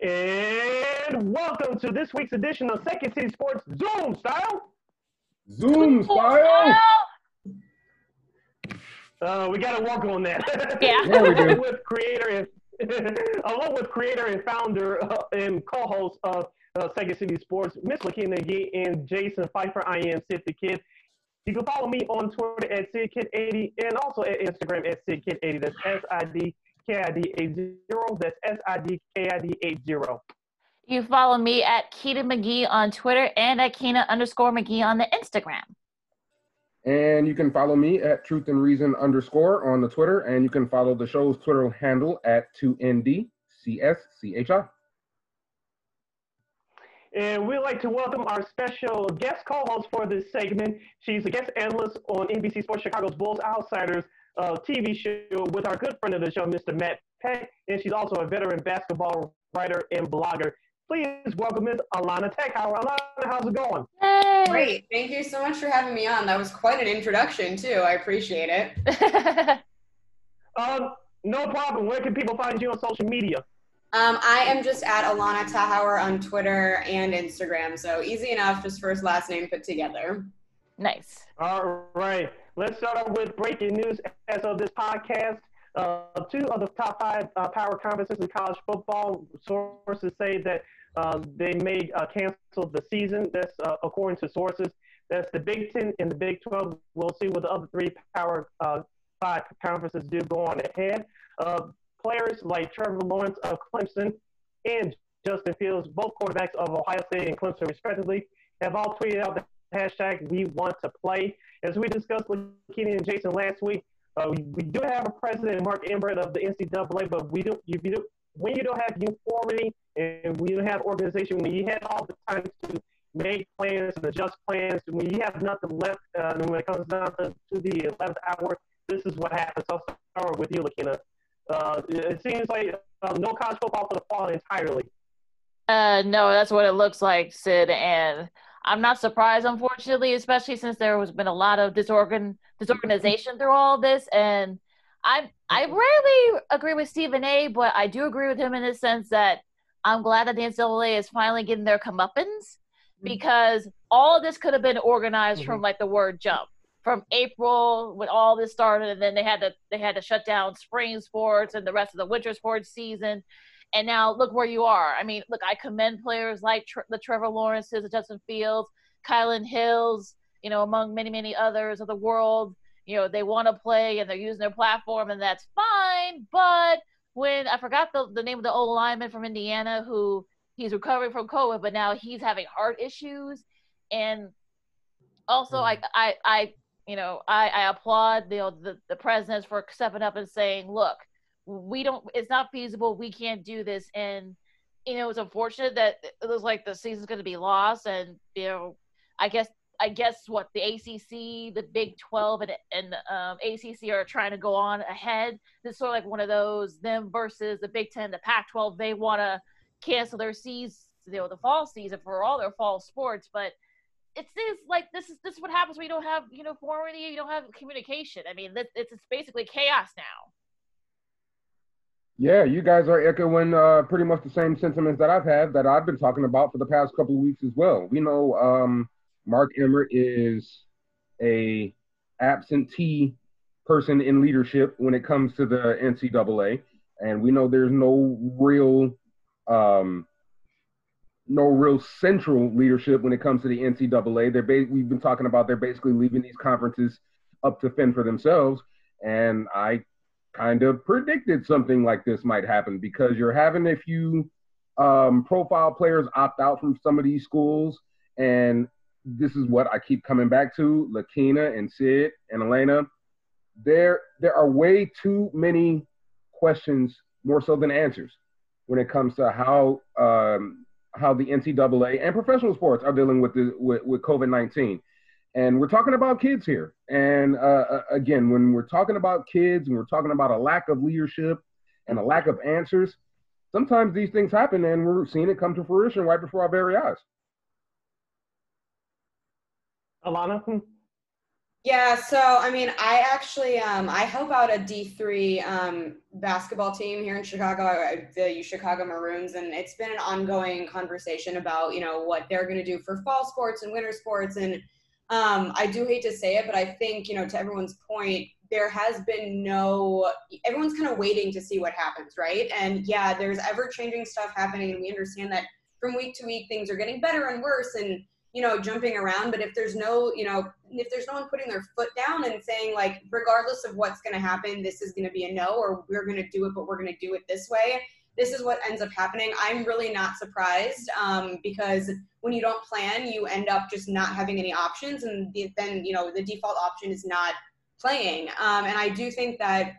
And welcome to this week's edition of Second City Sports Zoom Style. Zoom Style. Uh, we got to work on that. Yeah. Yeah, we do. with creator and along with creator and founder uh, and co-host of uh, Second City Sports, Miss Lakina Yee and Jason Pfeiffer. I am Sid the Kid. You can follow me on Twitter at SidKid80 and also at Instagram at SidKid80. That's S I D K I D 80. That's S I D K I D 80. You follow me at Keita McGee on Twitter and at Keena underscore McGee on the Instagram. And you can follow me at Truth and Reason underscore on the Twitter, and you can follow the show's Twitter handle at 2NDCSCHI. And we'd like to welcome our special guest co-host for this segment. She's a guest analyst on NBC Sports Chicago's Bulls Outsiders uh, TV show with our good friend of the show, Mr. Matt Peck. And she's also a veteran basketball writer and blogger. Please welcome Ms. Alana Techauer. Alana, how's it going? Hey. Great. Thank you so much for having me on. That was quite an introduction, too. I appreciate it. Um, no problem. Where can people find you on social media? Um, I am just at Alana Tahauer on Twitter and Instagram. So easy enough, just first, last name put together. nice. All right. Let's start off with breaking news as of this podcast. Uh, two of the top five uh, power conferences in college football sources say that uh, they may uh, cancel the season. That's uh, according to sources. That's the Big Ten and the Big 12. We'll see what the other three power uh, five conferences do go on ahead. Players like Trevor Lawrence of Clemson and Justin Fields, both quarterbacks of Ohio State and Clemson, respectively, have all tweeted out the hashtag we want to play. As we discussed with Kenny and Jason last week, uh, we, we do have a president, Mark Emmert of the NCAA, but we do, you do, when you don't have uniformity and when you don't have organization, when you have all the time to make plans and adjust plans, when you have nothing left, uh, when it comes down to, to the 11th hour, this is what happens. I'll start with you, Lakina. Uh, it it seems like uh, no college football for the fall entirely. Uh, no, that's what it looks like, Sid. And I'm not surprised, unfortunately, especially since there has been a lot of disorgan disorganization through all this. And I I rarely agree with Stephen A, but I do agree with him in the sense that I'm glad that the NCAA is finally getting their comeuppance mm-hmm. because all this could have been organized from mm-hmm. like the word jump from April when all this started, and then they had to they had to shut down spring sports and the rest of the winter sports season. And now look where you are. I mean, look, I commend players like Tre- the Trevor Lawrences, the Justin Fields, Kylan Hills, you know, among many, many others of the world. You know, they want to play and they're using their platform, and that's fine. But when I forgot the, the name of the old lineman from Indiana who he's recovering from COVID, but now he's having heart issues. And also, mm. I, I, I, you know, I, I applaud know, the, the presidents for stepping up and saying, look, we don't it's not feasible. We can't do this. And you know it's unfortunate that it was like the season's going to be lost and you know i guess i guess what the acc the big 12 and, and um, acc are trying to go on ahead. This is sort of like one of those them versus the big 10 the pac 12 they want to cancel their season you know the fall season for all their fall sports. But it's this like this is this is what happens when you don't have uniformity you don't have communication. I mean it's, it's basically chaos now Yeah, you guys are echoing uh, pretty much the same sentiments that I've had that I've been talking about for the past couple of weeks as well. We know um, Mark Emmert is a absentee person in leadership when it comes to the NCAA, and we know there's no real um, no real central leadership when it comes to the NCAA. They're ba- we've been talking about they're basically leaving these conferences up to fend for themselves, and I kind of predicted something like this might happen because you're having a few um, profile players opt out from some of these schools, and this is what I keep coming back to: Lakina and Sid and Elena. There, there are way too many questions, more so than answers, when it comes to how um, how the NCAA and professional sports are dealing with the with, with COVID nineteen. And we're talking about kids here. And uh, uh, again, when we're talking about kids and we're talking about a lack of leadership and a lack of answers, sometimes these things happen and we're seeing it come to fruition right before our very eyes. Alana? Yeah, so I mean, I actually um, I help out a D three um, basketball team here in Chicago, the Chicago Maroons, and it's been an ongoing conversation about you know what they're going to do for fall sports and winter sports, and um, I do hate to say it, but I think you know to everyone's point, there has been no everyone's kind of waiting to see what happens, right? And yeah, there's ever changing stuff happening, and we understand that from week to week things are getting better and worse, and you know jumping around but if there's no you know if there's no one putting their foot down and saying like regardless of what's going to happen this is going to be a no or we're going to do it but we're going to do it this way this is what ends up happening i'm really not surprised um, because when you don't plan you end up just not having any options and the, then you know the default option is not playing um, and i do think that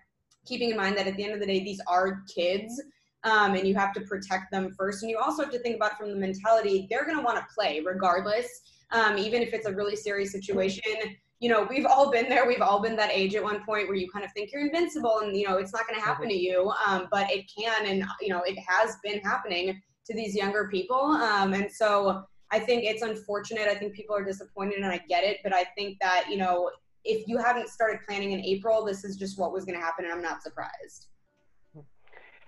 keeping in mind that at the end of the day these are kids um, and you have to protect them first. And you also have to think about from the mentality they're going to want to play regardless, um, even if it's a really serious situation. You know, we've all been there. We've all been that age at one point where you kind of think you're invincible, and you know it's not going to happen to you, um, but it can, and you know it has been happening to these younger people. Um, and so I think it's unfortunate. I think people are disappointed, and I get it. But I think that you know if you hadn't started planning in April, this is just what was going to happen, and I'm not surprised.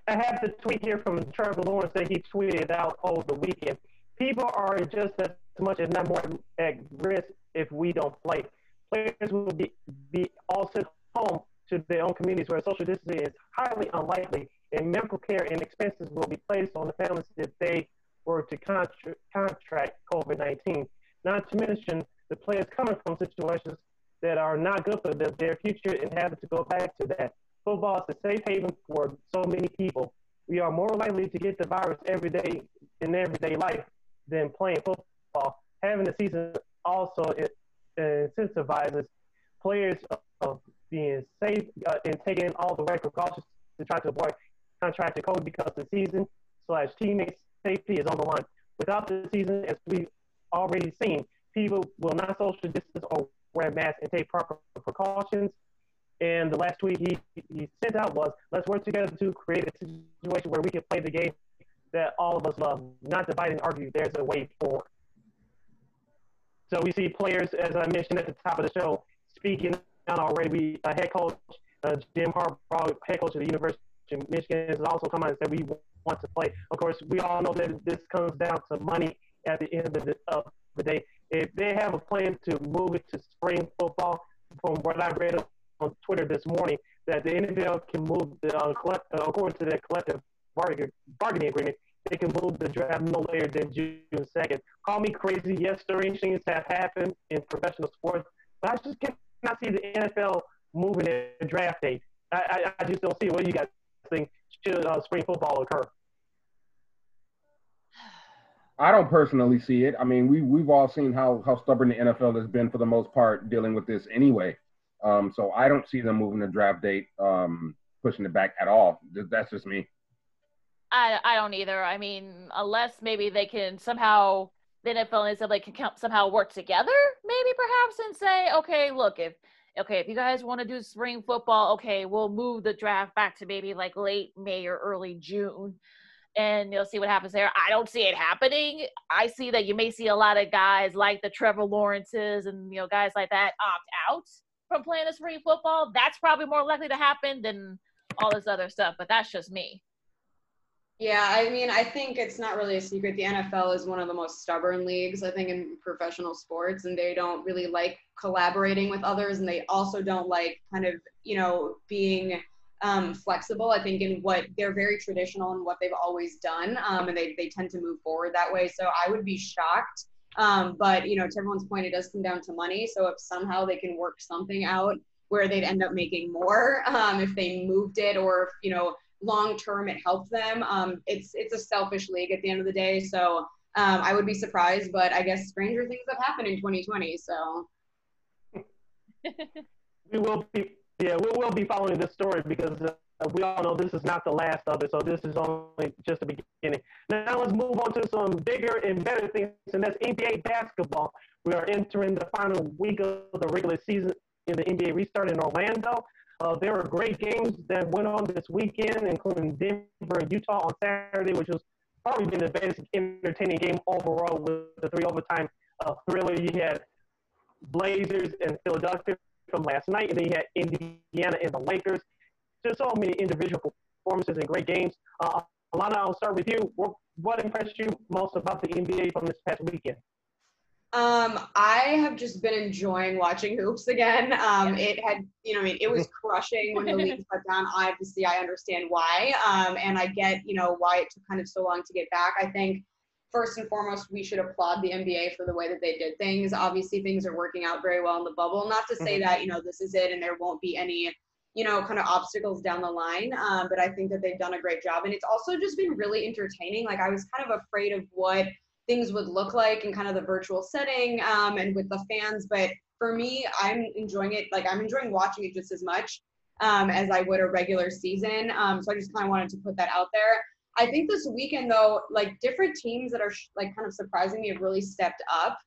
I have the tweet here from Trevor Lawrence that he tweeted out over the weekend. People are just as much, if not more, at risk if we don't play. Players will be, be all sent home to their own communities where social distancing is highly unlikely, and medical care and expenses will be placed on the families if they were to contra- contract COVID 19. Not to mention the players coming from situations that are not good for them, their future and having to go back to that. Football is a safe haven for so many people. We are more likely to get the virus every day in everyday life than playing football. Having the season also incentivizes players of being safe uh, and taking all the right precautions to try to avoid contracting COVID because the season slash teammates safety is on the line. Without the season, as we've already seen, people will not social distance or wear masks and take proper precautions. And the last tweet he, he sent out was, let's work together to create a situation where we can play the game that all of us love, not divide and argue. There's a way forward. So we see players, as I mentioned at the top of the show, speaking out already. We uh, head coach uh, Jim Harbaugh, head coach of the University of Michigan, has also come out and said we want to play. Of course, we all know that this comes down to money at the end of the, of the day. If they have a plan to move it to spring football, from what I read on Twitter this morning that the NFL can move the uh, collect, uh, according to their collective bargaining, bargaining agreement, they can move the draft no later than June 2nd. Call me crazy. Yes, strange things have happened in professional sports, but I just cannot see the NFL moving the draft date. I, I, I just don't see what you guys think should uh, spring football occur. I don't personally see it. I mean, we we've all seen how how stubborn the NFL has been for the most part dealing with this anyway. Um, so I don't see them moving the draft date, um, pushing it back at all. That's just me. I I don't either. I mean, unless maybe they can somehow the NFL and like can somehow work together, maybe perhaps, and say, okay, look, if okay, if you guys want to do spring football, okay, we'll move the draft back to maybe like late May or early June. And you'll see what happens there. I don't see it happening. I see that you may see a lot of guys like the Trevor Lawrences and you know guys like that opt out from playing the spring football, that's probably more likely to happen than all this other stuff. But that's just me. Yeah, I mean, I think it's not really a secret. The NFL is one of the most stubborn leagues, I think, in professional sports, and they don't really like collaborating with others, and they also don't like kind of, you know, being um, flexible. I think in what they're very traditional in what they've always done, um, and they they tend to move forward that way. So I would be shocked um, but you know, to everyone's point, it does come down to money. So if somehow they can work something out where they'd end up making more um, if they moved it, or if you know, long term it helped them. Um, it's it's a selfish league at the end of the day. So um, I would be surprised, but I guess stranger things have happened in 2020. So we will be yeah we will be following this story because. Uh, we all know this is not the last of it, so this is only just the beginning. Now let's move on to some bigger and better things, and that's NBA basketball. We are entering the final week of the regular season in the NBA restart in Orlando. Uh, there were great games that went on this weekend, including Denver and Utah on Saturday, which was probably been the best entertaining game overall with the three overtime uh, thriller. You had Blazers and Philadelphia from last night, and then you had Indiana and the Lakers. Just so many individual performances and great games. Uh, Alana, I'll start with you. What, what impressed you most about the NBA from this past weekend? Um, I have just been enjoying watching hoops again. Um, it had, you know, I mean, it was crushing when the league shut down. Obviously, I understand why, um, and I get, you know, why it took kind of so long to get back. I think first and foremost, we should applaud the NBA for the way that they did things. Obviously, things are working out very well in the bubble. Not to say mm-hmm. that, you know, this is it and there won't be any, you know, kind of obstacles down the line. Um, but I think that they've done a great job. And it's also just been really entertaining. Like, I was kind of afraid of what things would look like in kind of the virtual setting um, and with the fans. But for me, I'm enjoying it. Like, I'm enjoying watching it just as much. Um, as I would a regular season. Um, so I just kind of wanted to put that out there. I think this weekend though, like different teams that are like kind of surprising me have really stepped up.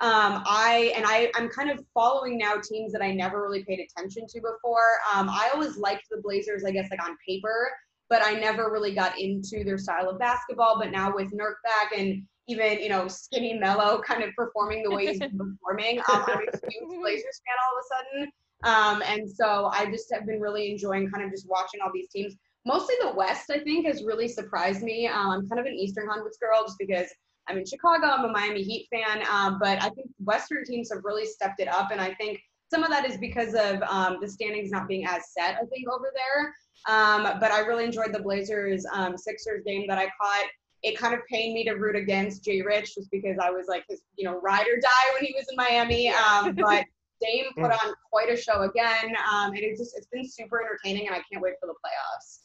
Um, I and I I'm kind of following now teams that I never really paid attention to before. Um, I always liked the Blazers, I guess, like on paper, but I never really got into their style of basketball. But now with Nurk back and even you know skinny Melo kind of performing the way he's been performing, um, I'm a huge Blazers fan all of a sudden. Um, and so I just have been really enjoying kind of just watching all these teams mostly the West, I think, has really surprised me. Um, I'm kind of an Eastern Conference girl just because I'm in Chicago. I'm a Miami Heat fan, um, but I think Western teams have really stepped it up, and I think some of that is because of um, the standings not being as set. I think over there, um, but I really enjoyed the Blazers um, Sixers game that I caught. It kind of pained me to root against Jay Rich just because I was like his, you know, ride or die when he was in Miami. Um, but Dame put on quite a show again, and it just it's been super entertaining, and I can't wait for the playoffs.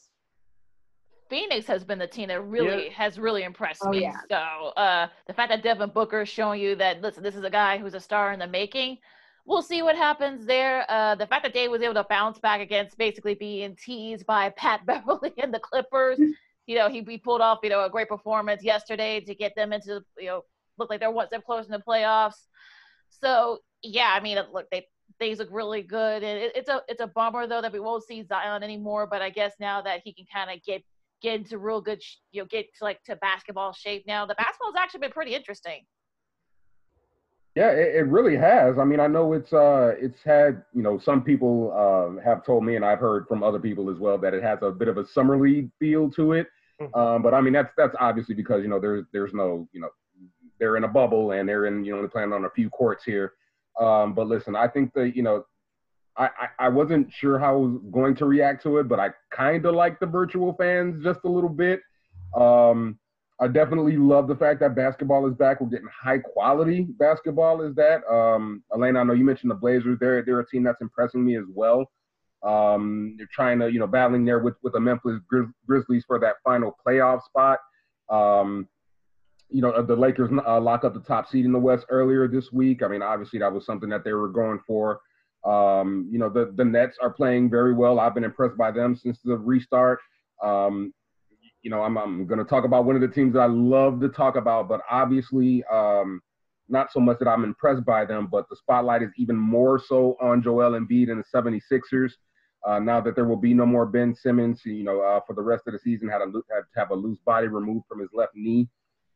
Phoenix has been the team that really yeah. has really impressed oh, me. Yeah. So uh, the fact that Devin Booker is showing you that listen, this is a guy who's a star in the making. We'll see what happens there. Uh, the fact that Dame was able to bounce back against basically being teased by Pat Beverley and the Clippers. You know, he, he pulled off, you know, a great performance yesterday to get them into, you know, look like they're one step closer in the playoffs. So yeah, I mean, look, they things look really good, and it, it's a it's a bummer though that we won't see Zion anymore. But I guess now that he can kind of get get into real good, you know, get to like to basketball shape now. The basketball's actually been pretty interesting. Yeah, it, it, really has. I mean, I know it's uh it's had, you know, some people uh, have told me and I've heard from other people as well that it has a bit of a summer league feel to it. Mm-hmm. Um, but I mean that's that's obviously because, you know, there's there's no, you know, they're in a bubble and they're in, you know, they're playing on a few courts here. Um, but listen, I think that, you know, I, I, wasn't sure how I was going to react to it, but I kind of like the virtual fans just a little bit. Um, I definitely love the fact that basketball is back. We're getting high quality basketball. Is that um, Elena? I know you mentioned the Blazers. They're they're a team that's impressing me as well. Um, they're trying to you know battling there with with the Memphis Grizz- Grizzlies for that final playoff spot. Um, you know the Lakers uh, lock up the top seed in the West earlier this week. I mean, obviously that was something that they were going for. Um, you know, the, the Nets are playing very well. I've been impressed by them since the restart. Um, you know, I'm, I'm going to talk about one of the teams that I love to talk about, but obviously, um, not so much that I'm impressed by them, but the spotlight is even more so on Joel Embiid and the 76ers. Uh, now that there will be no more Ben Simmons, you know, uh, for the rest of the season, had, a, had to have a loose body removed from his left knee.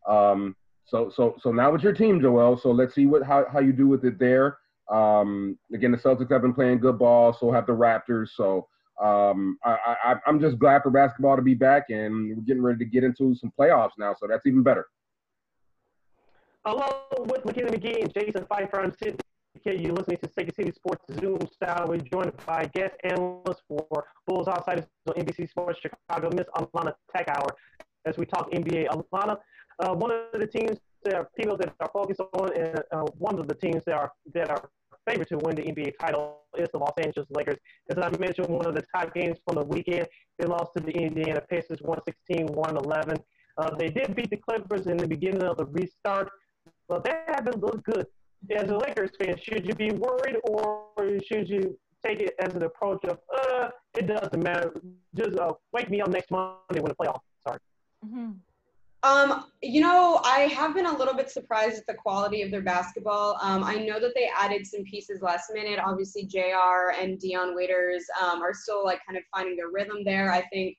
Um, so, so, so now with your team, Joel. So let's see what how, how you do with it there. Um, again, the Celtics have been playing good ball, so have the Raptors. So um, I, I, I'm just glad for basketball to be back, and we're getting ready to get into some playoffs now, so that's even better. Along with McKinney McGee and Jason Pfeiffer, I'm Sid you're listening to Second City Sports Zoom style. We're joined by guest analyst for Bulls Outsiders on NBC Sports Chicago, Miss Alana Tech Hour, as we talk NBA. Alana, uh, one of the teams there are people that are focused on, and uh, one of the teams that are that are favored to win the NBA title is the Los Angeles Lakers. As I mentioned, one of the top games from the weekend, they lost to the Indiana Pacers 116-111. Uh, they did beat the Clippers in the beginning of the restart, but they haven't looked good. As a Lakers fan, should you be worried or should you take it as an approach of, uh, it doesn't matter. Just uh, wake me up next Monday when the playoffs start. Mm-hmm. Um, you know, I have been a little bit surprised at the quality of their basketball. Um, I know that they added some pieces last minute. Obviously, JR and Dion Waiters um, are still like kind of finding their rhythm there. I think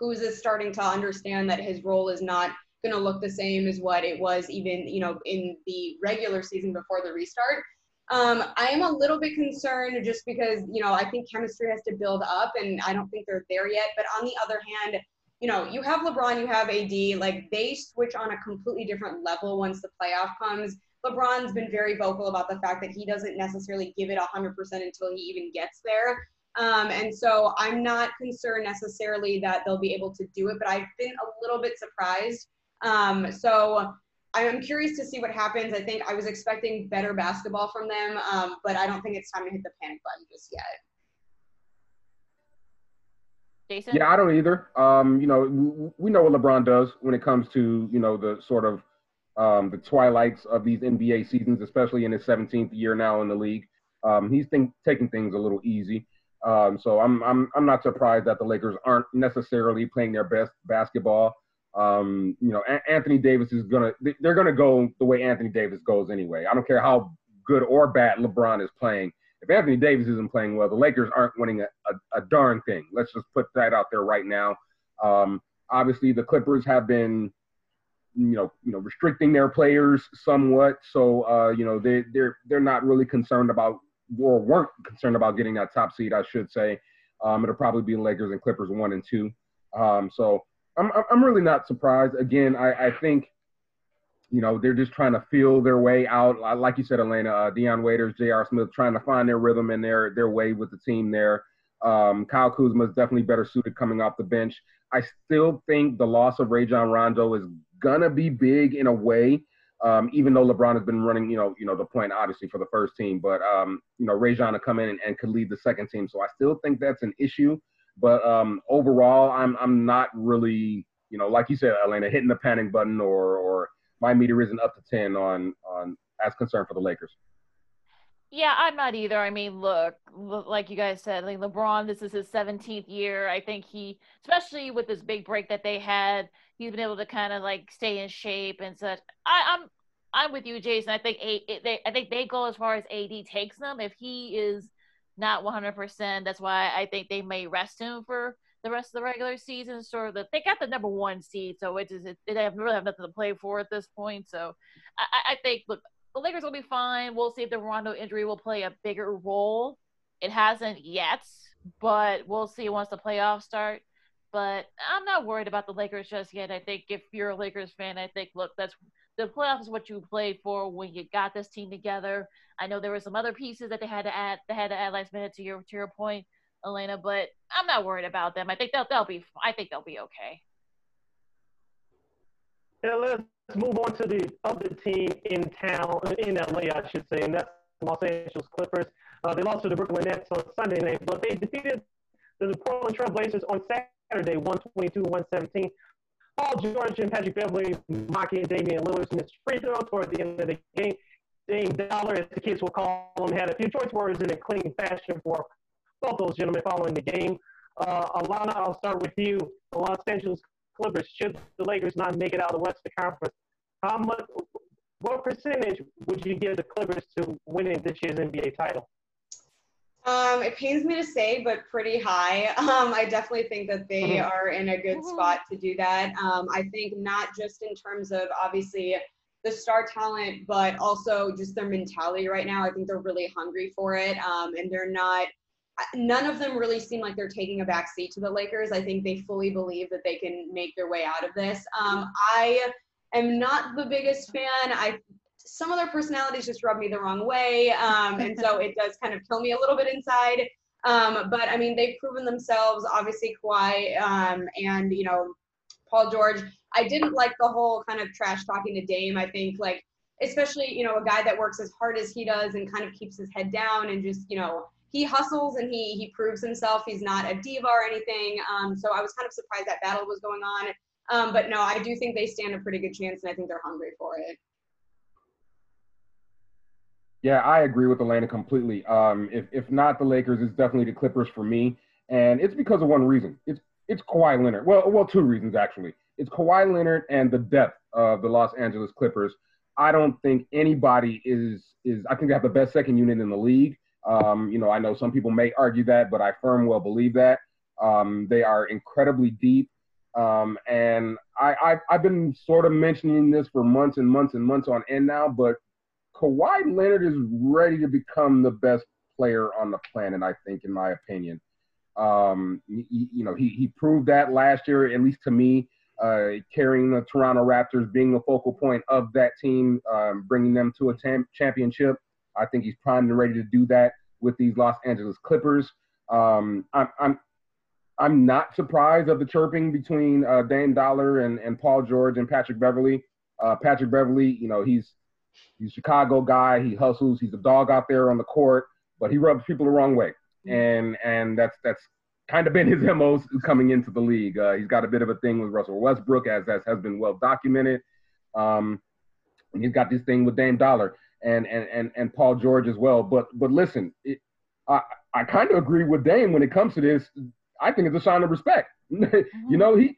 Kuz is starting to understand that his role is not going to look the same as what it was even, you know, in the regular season before the restart. Um, I am a little bit concerned just because, you know, I think chemistry has to build up and I don't think they're there yet. But on the other hand, you know, you have LeBron, you have AD, like they switch on a completely different level once the playoff comes. LeBron's been very vocal about the fact that he doesn't necessarily give it 100% until he even gets there. Um, and so I'm not concerned necessarily that they'll be able to do it, but I've been a little bit surprised. Um, so I'm curious to see what happens. I think I was expecting better basketball from them, um, but I don't think it's time to hit the panic button just yet. Jason? Yeah, I don't either. Um, you know, we know what LeBron does when it comes to you know the sort of um, the twilights of these NBA seasons, especially in his 17th year now in the league. Um, he's think, taking things a little easy. Um, so I'm I'm I'm not surprised that the Lakers aren't necessarily playing their best basketball. Um, you know, a- Anthony Davis is gonna they're gonna go the way Anthony Davis goes anyway. I don't care how good or bad LeBron is playing. If Anthony Davis isn't playing well, the Lakers aren't winning a, a, a darn thing. Let's just put that out there right now. Um, obviously, the Clippers have been you know, you know, restricting their players somewhat. So, uh, you know, they they're they're not really concerned about or weren't concerned about getting that top seed, I should say. Um, it'll probably be Lakers and Clippers one and two. Um, so I'm I'm really not surprised. Again, I, I think, you know, they're just trying to feel their way out. Like you said, Elena, uh, Dion Waiters, J.R. Smith, trying to find their rhythm and their their way with the team there. Um, Kyle Kuzma is definitely better suited coming off the bench. I still think the loss of Rajon Rondo is gonna be big in a way. Um, even though LeBron has been running, you know, you know the point obviously for the first team, but um, you know Rajon to come in and, and, could lead the second team, so I still think that's an issue. But um, overall, I'm I'm not really, you know, like you said, Elena, hitting the panic button or or my meter isn't up to ten on on as concerned for the Lakers. Yeah, I'm not either. I mean, look, like you guys said, like LeBron, this is his 17th year. I think he, especially with this big break that they had, he's been able to kind of like stay in shape and such. I, I'm, I'm with you, Jason. I think a, they, I think they go as far as AD takes them. If he is not 100%, that's why I think they may rest him for the rest of the regular season. Sort of, they got the number one seed, so it is, they have really have nothing to play for at this point. So, I, I think, look, the Lakers will be fine. We'll see if the Rondo injury will play a bigger role. It hasn't yet, but we'll see once the playoffs start. But I'm not worried about the Lakers just yet. I think if you're a Lakers fan, I think look, that's the playoffs is what you played for when you got this team together. I know there were some other pieces that they had to add. They had to add last minute to your to your point, Elena. But I'm not worried about them. I think they'll they'll be. I think they'll be okay. Yeah, let's move on to the other team in town, in LA, I should say, and that's Los Angeles Clippers. Uh, they lost to the Brooklyn Nets on Sunday night, but they defeated the Portland Trail Blazers on Saturday, 122-117. Paul George and Patrick Beverley mocking Damian Lillard's missed free throw toward the end of the game. Dame Dollar, as the kids will call him, had a few choice words in a clean fashion for both those gentlemen following the game. Uh, Alana, I'll start with you. The Los Angeles Clippers, should the Lakers not make it out of the Western Conference, how much, what percentage would you give the Clippers to winning this year's NBA title? Um, it pains me to say, but pretty high. Um, I definitely think that they mm-hmm. are in a good spot to do that. Um, I think not just in terms of obviously the star talent, but also just their mentality right now. I think they're really hungry for it, um, and they're not none of them really seem like they're taking a back seat to the Lakers. I think they fully believe that they can make their way out of this. Um, I am not the biggest fan. I some of their personalities just rub me the wrong way, um, and so it does kind of kill me a little bit inside. Um, but I mean, they've proven themselves. Obviously, Kawhi um, and you know Paul George. I didn't like the whole kind of trash talking to Dame. I think like especially you know a guy that works as hard as he does and kind of keeps his head down and just you know he hustles and he he proves himself. He's not a diva or anything. Um, so I was kind of surprised that battle was going on. Um, but no, I do think they stand a pretty good chance, and I think they're hungry for it. Yeah, I agree with Elena completely. Um, if if not the Lakers, it's definitely the Clippers for me, and it's because of one reason. It's it's Kawhi Leonard. Well, well, two reasons actually. It's Kawhi Leonard and the depth of the Los Angeles Clippers. I don't think anybody is is. I think they have the best second unit in the league. Um, you know, I know some people may argue that, but I firm well believe that. Um, they are incredibly deep. Um, and I, I, I've been sort of mentioning this for months and months and months on end now, but Kawhi Leonard is ready to become the best player on the planet. I think, in my opinion. Um, you, you know, he he proved that last year, at least to me, uh, carrying the Toronto Raptors, being the focal point of that team, um, bringing them to a tam- championship. I think he's primed and ready to do that with these Los Angeles Clippers. Um, I'm, I'm I'm not surprised of the chirping between uh, Dame Dollar and, and Paul George and Patrick Beverley. Uh, Patrick Beverley, you know, he's he's a Chicago guy. He hustles. He's a dog out there on the court, but he rubs people the wrong way, mm-hmm. and and that's that's kind of been his mo coming into the league. Uh, he's got a bit of a thing with Russell Westbrook, as as has been well documented. Um, and he's got this thing with Dame Dollar and and and and Paul George as well. But but listen, it, I I kind of agree with Dame when it comes to this. I think it's a sign of respect. you know, he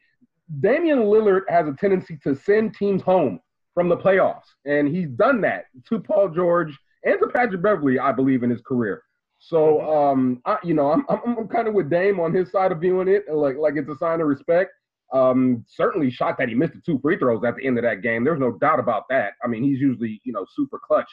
Damian Lillard has a tendency to send teams home from the playoffs, and he's done that to Paul George and to Patrick Beverley, I believe, in his career. So, um, I, you know, I'm, I'm, I'm kind of with Dame on his side of viewing it, like like it's a sign of respect. Um, certainly shocked that he missed the two free throws at the end of that game. There's no doubt about that. I mean, he's usually you know super clutch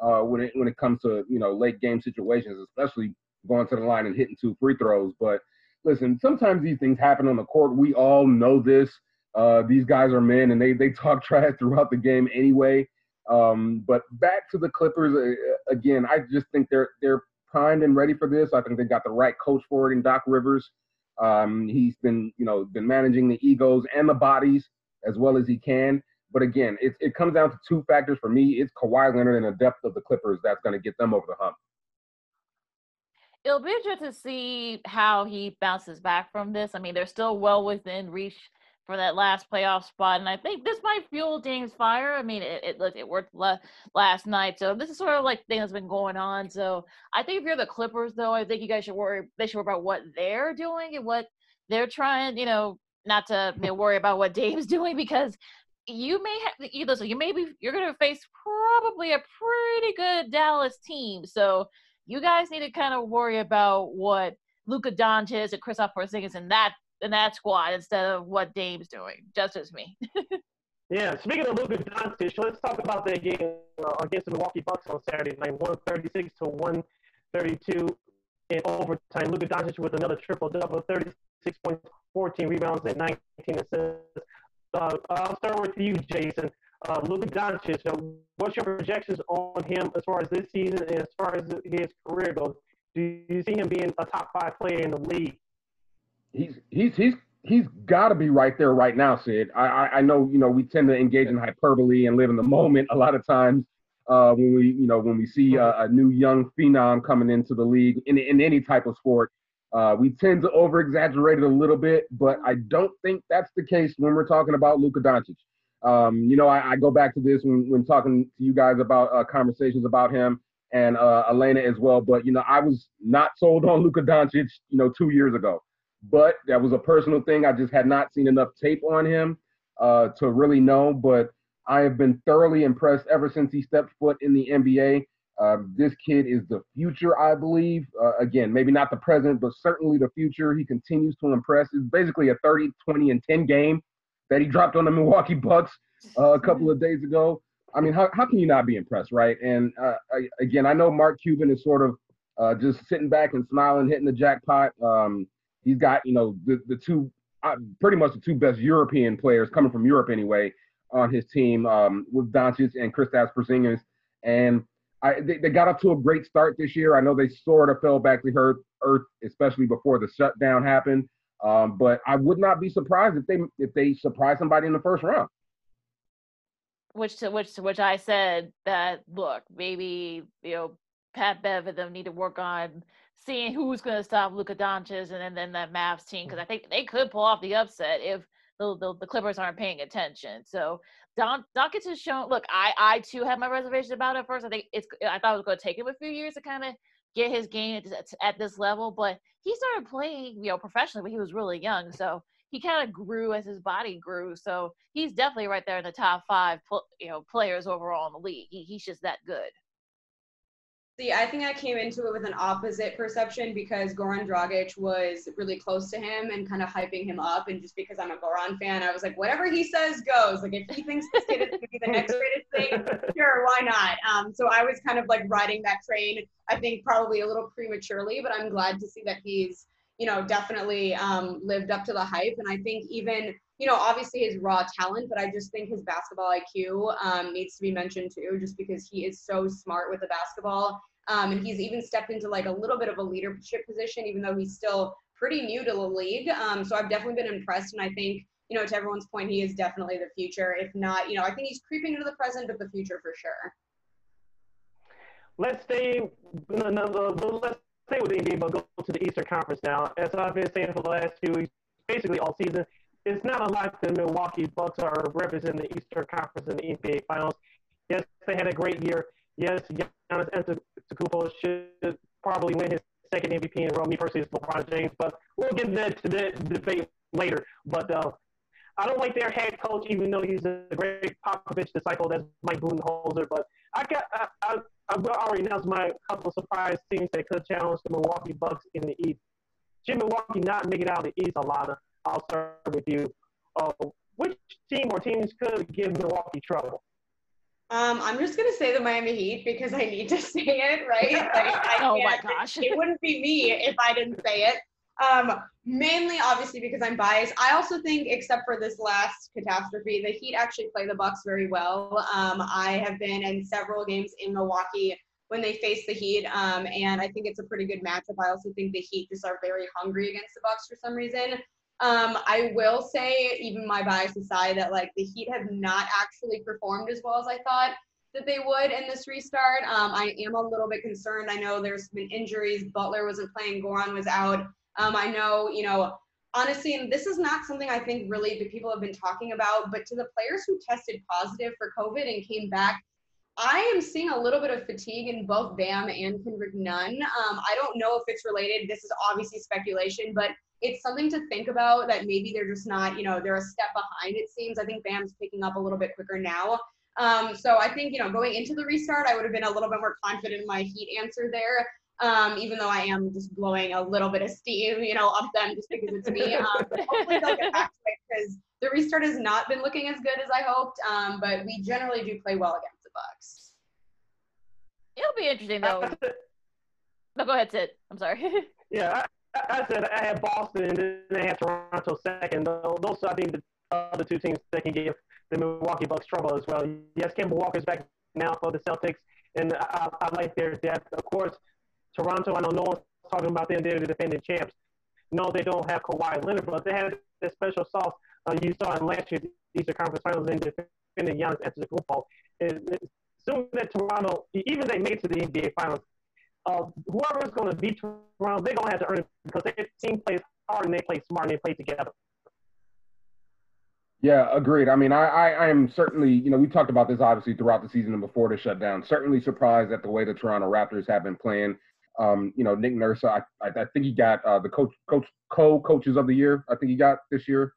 uh, when it when it comes to you know late game situations, especially going to the line and hitting two free throws. But listen, sometimes these things happen on the court. We all know this. Uh, these guys are men, and they they talk trash throughout the game anyway. Um, but back to the Clippers uh, again. I just think they're they're primed and ready for this. I think they got the right coach for it in Doc Rivers. Um, he's been you know been managing the egos and the bodies as well as he can. But again, it, it comes down to two factors for me. It's Kawhi Leonard and the depth of the Clippers that's going to get them over the hump it'll be interesting to see how he bounces back from this. I mean, they're still well within reach for that last playoff spot, and I think this might fuel Dame's fire. I mean, it it, it worked last night, so this is sort of like thing that's been going on. So I think if you're the Clippers, though, I think you guys should worry. They should worry about what they're doing and what they're trying. You know, not to you know, worry about what Dame's doing because you may have you listen. You may be you're going to face probably a pretty good Dallas team. So you guys need to kind of worry about what Luka Doncic and Kristaps Porzingis and that in that squad instead of what Dame's doing. Just as me. yeah. Speaking of Luka Doncic, let's talk about the game uh, against the Milwaukee Bucks on Saturday night, one thirty six to one thirty two in overtime. Luka Doncic with another triple double, thirty six points, fourteen rebounds, and nineteen assists. Uh, I'll start with you, Jason uh, Luka Doncic. So what's your projections on him as far as this season and as far as his career goes? Do you see him being a top five player in the league? He's he's he's he's got to be right there right now, Sid. I, I, I know you know we tend to engage in hyperbole and live in the moment a lot of times uh, when we you know when we see a, a new young phenom coming into the league in in any type of sport. Uh, we tend to over exaggerate it a little bit, but I don't think that's the case when we're talking about Luka Doncic. Um, you know, I, I, go back to this when, when talking to you guys about uh, conversations about him and uh, Elena as well. But you know, I was not sold on Luka Doncic, you know, two years ago. But that was a personal thing. I just had not seen enough tape on him uh, to really know. But I have been thoroughly impressed ever since he stepped foot in the NBA. Um, this kid is the future, I believe. Uh, again, maybe not the present, but certainly the future. He continues to impress. It's basically a 30, 20, and 10 game that he dropped on the Milwaukee Bucks uh, a couple of days ago. I mean, how, how can you not be impressed, right? And uh, I, again, I know Mark Cuban is sort of uh, just sitting back and smiling, hitting the jackpot. Um, he's got, you know, the, the two, uh, pretty much the two best European players coming from Europe anyway on his team um, with Doncic and Kristaps Porzingis. And I, they, they, got up to a great start this year. I know they sort of fell back to earth, earth especially before the shutdown happened. Um, but I would not be surprised if they if they surprise somebody in the first round. Which to which to which I said that look maybe you know Pat Bev and them need to work on seeing who's going to stop Luka Doncic and then, then that Mavs team because mm. I think they could pull off the upset if the, the, the Clippers aren't paying attention. So Don Doncic has shown. Look, I I too had my reservations about it first. I think it's I thought it was going to take him a few years to kind of get his game at, at this level. But he started playing, you know, professionally when he was really young. So he kind of grew as his body grew. So he's definitely right there in the top five, you know, players overall in the league. He, he's just that good. See, I think I came into it with an opposite perception because Goran Dragic was really close to him and kind of hyping him up. And just because I'm a Goran fan, I was like, whatever he says goes. Like, if he thinks this kid is going to be the next greatest thing, sure, why not? Um, so I was kind of like riding that train. I think probably a little prematurely, but I'm glad to see that he's you know definitely um, lived up to the hype. And I think even you know obviously his raw talent, but I just think his basketball IQ um, needs to be mentioned too, just because he is so smart with the basketball. Um, and he's even stepped into like a little bit of a leadership position, even though he's still pretty new to the league. Um, so I've definitely been impressed, and I think you know, to everyone's point, he is definitely the future. If not, you know, I think he's creeping into the present, but the future for sure. Let's stay. No, no, no, let's stay with the NBA, but go to the Eastern Conference now. As I've been saying for the last few weeks, basically all season, it's not a lot the Milwaukee Bucks are representing the Eastern Conference in the NBA Finals. Yes, they had a great year. Yes, Giannis Antetokounmpo should probably win his second MVP in a row. Me personally, it's LeBron James, but we'll get into that debate later. But uh, I don't like their head coach, even though he's a great Popovich disciple. That's Mike Budenholzer. But I got I, I, I already announced my couple of surprise teams that could challenge the Milwaukee Bucks in the East. Should Milwaukee not make it out of the East, Alana? I'll start with you. Uh, which team or teams could give Milwaukee trouble? Um, I'm just gonna say the Miami Heat because I need to say it, right? Like, oh my gosh! It wouldn't be me if I didn't say it. Um, mainly, obviously, because I'm biased. I also think, except for this last catastrophe, the Heat actually play the Bucks very well. Um, I have been in several games in Milwaukee when they face the Heat, um, and I think it's a pretty good matchup. I also think the Heat just are very hungry against the Bucks for some reason. Um, I will say, even my bias aside, that like the Heat have not actually performed as well as I thought that they would in this restart. Um, I am a little bit concerned. I know there's been injuries. Butler wasn't playing. Goran was out. Um, I know, you know, honestly, and this is not something I think really the people have been talking about, but to the players who tested positive for COVID and came back, I am seeing a little bit of fatigue in both Bam and Kendrick Nunn. Um, I don't know if it's related. This is obviously speculation, but it's something to think about that maybe they're just not, you know, they're a step behind, it seems. I think Bam's picking up a little bit quicker now. Um, so I think, you know, going into the restart, I would have been a little bit more confident in my Heat answer there um, even though I am just blowing a little bit of steam, you know, up them just because it's me. Um, hopefully they'll get back to it because the restart has not been looking as good as I hoped. Um, but we generally do play well against the Bucks. It'll be interesting though. no, go ahead, Sid. I'm sorry. yeah, I, I, said I had Boston and then I had Toronto second. Those are, I think, the other two teams that can give the Milwaukee Bucks trouble as well. Yes, Kemba Walker's back now for the Celtics, and I, I like their depth. Of course, Toronto, I know no one's talking about them. They're the defending champs. No, they don't have Kawhi Leonard, but they have that special sauce uh, you saw in last year's Eastern Conference Finals in defending Giannis Antetokounmpo. Assuming that Toronto, even they made to the NBA Finals, uh, whoever's going to beat Toronto, they're going to have to earn it because their team plays hard and they play smart and they play together. Yeah, agreed. I mean, I, I, I am certainly, you know, we talked about this obviously throughout the season and before the shutdown. Certainly surprised at the way the Toronto Raptors have been playing. Um, you know, Nick Nurse, I, I, I think he got uh, the coach, coach, co-coaches of the year. I think he got this year.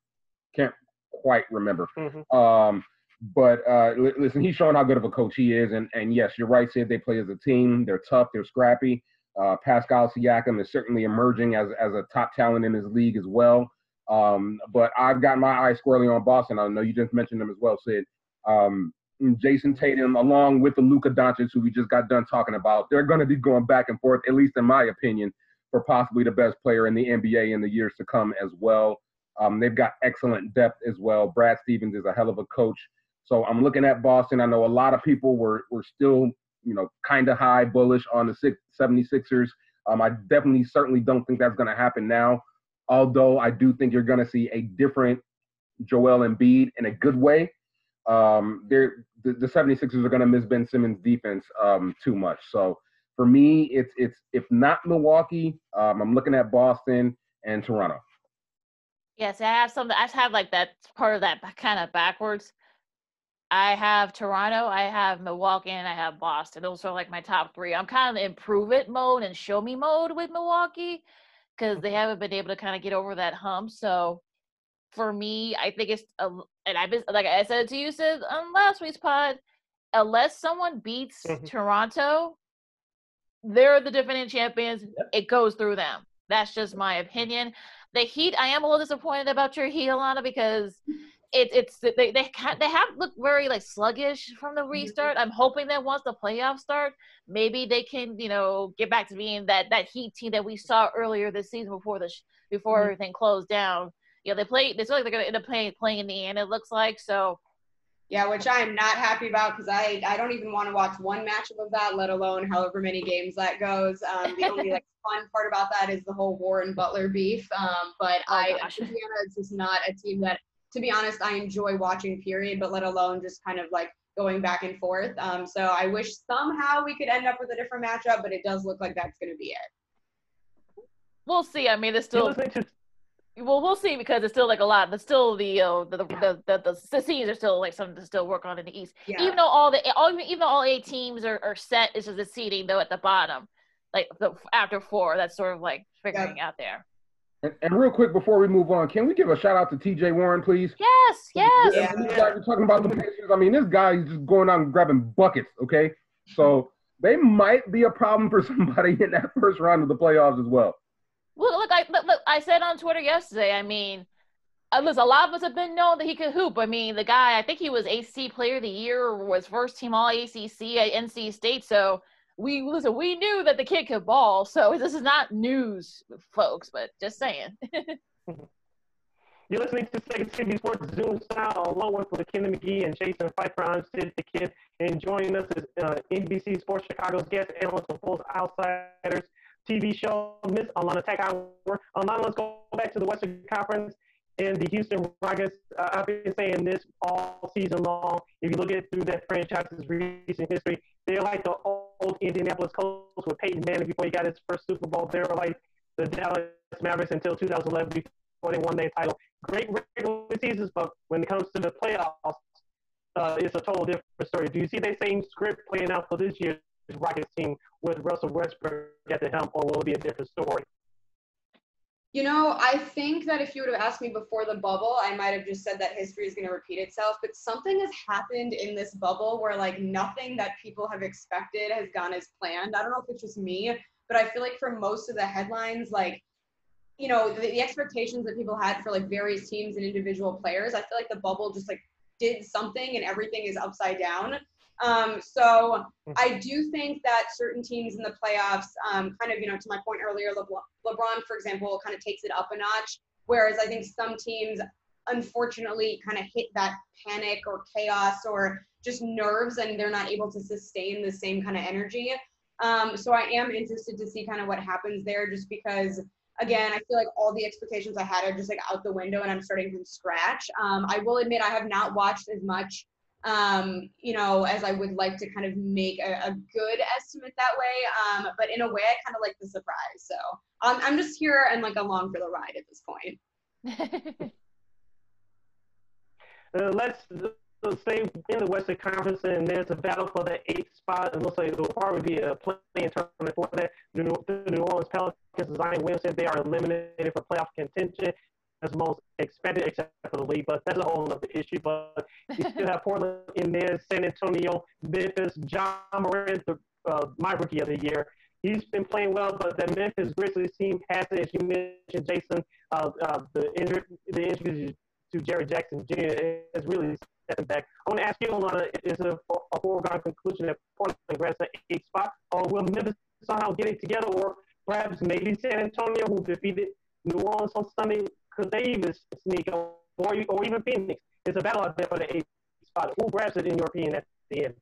Can't quite remember. Mm-hmm. Um, but uh, listen, he's showing how good of a coach he is. And and yes, you're right, Sid. They play as a team. They're tough. They're scrappy. Uh, Pascal Siakam is certainly emerging as as a top talent in his league as well. Um, but I've got my eye squarely on Boston. I know you just mentioned them as well, Sid. Um, Jayson Tatum, along with the Luka Doncic, who we just got done talking about, they're going to be going back and forth, at least in my opinion, for possibly the best player in the NBA in the years to come as well. Um, they've got excellent depth as well. Brad Stevens is a hell of a coach. So I'm looking at Boston. I know a lot of people were were still, you know, kind of high bullish on the six, 76ers. Um, I definitely, certainly don't think that's going to happen now. Although I do think you're going to see a different Joel Embiid in a good way um, the, the 76ers are going to miss Ben Simmons' defense um, too much. So for me, it's it's if not Milwaukee, um, I'm looking at Boston and Toronto. Yes, I have some. I have like that part of that kind of backwards. I have Toronto, I have Milwaukee, and I have Boston. Those are like my top three. I'm kind of in improve it mode and show me mode with Milwaukee because they haven't been able to kind of get over that hump. So for me, I think it's a, and I've been like I said to you said on last week's pod, unless someone beats mm-hmm. Toronto, they're the defending champions. It goes through them. That's just my opinion. The Heat, I am a little disappointed about your Heat, Alana, because it, it's they they they have looked very like sluggish from the mm-hmm. restart. I'm hoping that once the playoffs start, maybe they can you know get back to being that that Heat team that we saw earlier this season before the before mm-hmm. everything closed down. You know, they play. They feel like they're going to end up playing playing in the end. It looks like so. Yeah, which I am not happy about because I I don't even want to watch one matchup of that, let alone however many games that goes. Um, the only like fun part about that is the whole Warren Butler beef. Um, but oh, I Indiana is just not a team that to be honest, I enjoy watching period, but let alone just kind of like going back and forth. Um, so I wish somehow we could end up with a different matchup, but it does look like that's going to be it. We'll see. I mean, it's still. Well, we'll see because it's still like a lot. There's still the, uh, the, the, the, the, the, the scenes are still like something to still work on in the East. Yeah. Even though all the all even though all eight teams are, are set, it's just the seating though at the bottom, like the, after four. That's sort of like figuring yeah. out there. And, and, real quick before we move on, can we give a shout out to T.J. Warren, please? Yes, yes. Yeah, yeah. We're talking about the Pacers. I mean, this guy is just going out and grabbing buckets. Okay, so they might be a problem for somebody in that first round of the playoffs as well. Look, look, I look, look, I said on Twitter yesterday. I mean, uh, listen, a lot of us have been known that he could hoop. I mean, the guy, I think he was AC Player of the Year, was first team All ACC at NC State. So we listen, we knew that the kid could ball, so this is not news, folks, but just saying. You're listening to Second City Sports Zoom style, along with Lakina McGee and Jason Pfeiffer. I'm Sid the Kid, and joining us is uh, NBC Sports Chicago's guest analyst for Bulls Outsiders TV show, Miss Alana Hour. Alana, let's go back to the Western Conference and the Houston Rockets. Uh, I've been saying this all season long. If you look at through that franchise's recent history, they're like the old Indianapolis Colts with Peyton Manning before he got his first Super Bowl. They were like the Dallas Mavericks until 2011 before they won their title. Great regular seasons, but when it comes to the playoffs, uh, it's a total different story. Do you see that same script playing out for this year's Rockets team with Russell Westbrook at the helm, or will it be a different story? You know, I think that if you would have asked me before the bubble, I might have just said that history is going to repeat itself. But something has happened in this bubble where, like, nothing that people have expected has gone as planned. I don't know if it's just me, but I feel like for most of the headlines, like, you know, the, the expectations that people had for like various teams and individual players, I feel like the bubble just like did something and everything is upside down. Um, so hmm. I do think that certain teams in the playoffs, um, kind of, you know, to my point earlier, LeBron, LeBron, for example, kind of takes it up a notch. Whereas I think some teams, unfortunately, kind of hit that panic or chaos or just nerves and they're not able to sustain the same kind of energy. Um, so I am interested to see kind of what happens there just because again, I feel like all the expectations I had are just like out the window and I'm starting from scratch. Um, I will admit I have not watched as much um, you know, as I would like to kind of make a, a good estimate that way. Um, but in a way, I kind of like the surprise. So um, I'm just here and like along for the ride at this point. uh, let's, let's stay in the Western Conference, and there's a battle for the eighth spot. And looks like it will probably be a playing tournament for that. The New Orleans Pelicans, Zion Williamson, they are eliminated for playoff contention as most expected, except for the league. But that's a whole other issue. But you still have Portland in there, San Antonio, Memphis, Ja Morant, the, uh, my rookie of the year. He's been playing well, but the Memphis Grizzlies team has, it, as you mentioned, Jason, uh, uh, the injury, the injury to Jaren Jackson Jr. has really set them back. I want to ask you, Alana, is it a, a foregone conclusion that Portland grabs the eighth spot, or will Memphis somehow get it together, or perhaps maybe San Antonio, who defeated New Orleans on Sunday, could they even sneak or, or even Phoenix? It's a battle out there for the eighth spot. Who grabs it in your opinion at the end?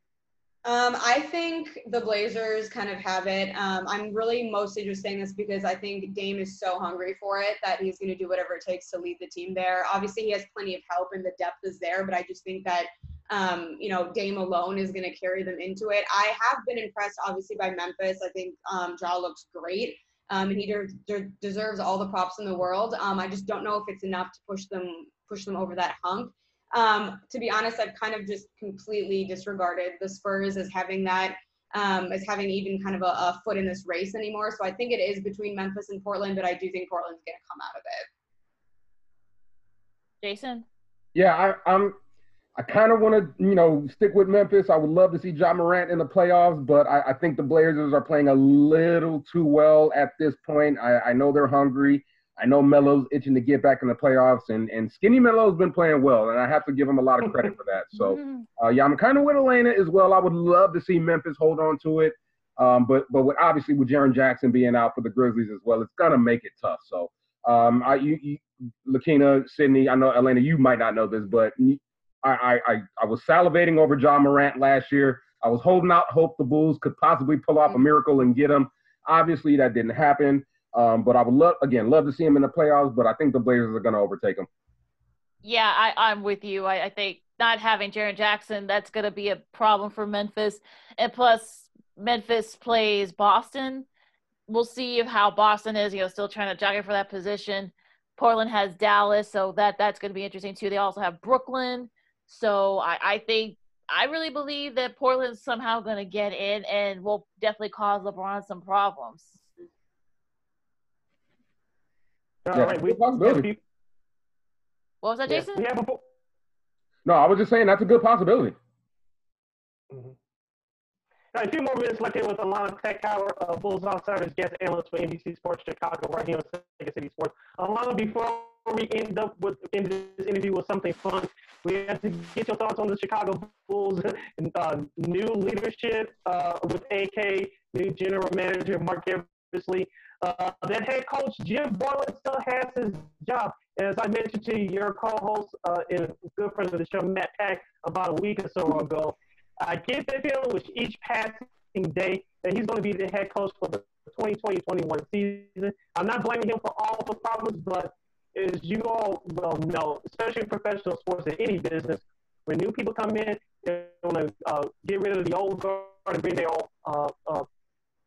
Um, I think the Blazers kind of have it. Um, I'm really mostly just saying this because I think Dame is so hungry for it that he's going to do whatever it takes to lead the team there. Obviously, he has plenty of help and the depth is there, but I just think that um, you know Dame alone is going to carry them into it. I have been impressed, obviously, by Memphis. I think um, looks great um, and he de- de- deserves all the props in the world. Um, I just don't know if it's enough to push them push them over that hump. Um, to be honest, I've kind of just completely disregarded the Spurs as having that um, as having even kind of a, a, foot in this race anymore. So I think it is between Memphis and Portland, but I do think Portland's going to come out of it. Jason. Yeah, I, I'm I kind of want to, you know, stick with Memphis. I would love to see Ja Morant in the playoffs, but I, I think the Blazers are playing a little too well at this point. I, I know they're hungry. I know Melo's itching to get back in the playoffs, and and Skinny Melo's been playing well, and I have to give him a lot of credit for that. So, uh, yeah, I'm kind of with Elena as well. I would love to see Memphis hold on to it, um, but but with, obviously with Jaren Jackson being out for the Grizzlies as well, it's gonna make it tough. So, um, I you, you Lakina, Sydney, I know Elena, you might not know this, but I I I was salivating over Ja Morant last year. I was holding out hope the Bulls could possibly pull off a miracle and get him. Obviously, that didn't happen. Um, but I would love again love to see him in the playoffs. But I think the Blazers are going to overtake him. Yeah, I, am with you. I, I, think not having Jaren Jackson that's going to be a problem for Memphis, and plus Memphis plays Boston. We'll see how Boston is. You know, still trying to jockey for that position. Portland has Dallas, so that that's going to be interesting too. They also have Brooklyn, so I, I think I really believe that Portland's somehow going to get in and will definitely cause LeBron some problems. All yeah, right, we, possibility. What was that, Jason? we have a. No, I was just saying that's a good possibility. Mm-hmm. All right, a few more minutes left here with Alana Tech-Howard, uh, Bulls Outsiders guest analyst for NBC Sports Chicago, right here on Second City Sports. Alana, before we end up with end this interview with something fun, we have to get your thoughts on the Chicago Bulls and uh, new leadership uh, with AK, new general manager Marc Eversley. Uh, that head coach Jim Boylen still has his job. As I mentioned to your co-host uh, and good friend of the show, Matt Pack, about a week or so ago, I get the feeling with each passing day that he's going to be the head coach for the 2020-21 season. I'm not blaming him for all the problems, but as you all well know, especially in professional sports in any business, when new people come in, they want to uh, get rid of the old guard and bring their own uh, uh,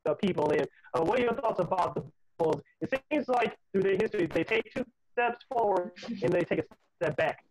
the people in. Uh, what are your thoughts about the Bulls? It seems like through their history, they take two steps forward and they take a step back.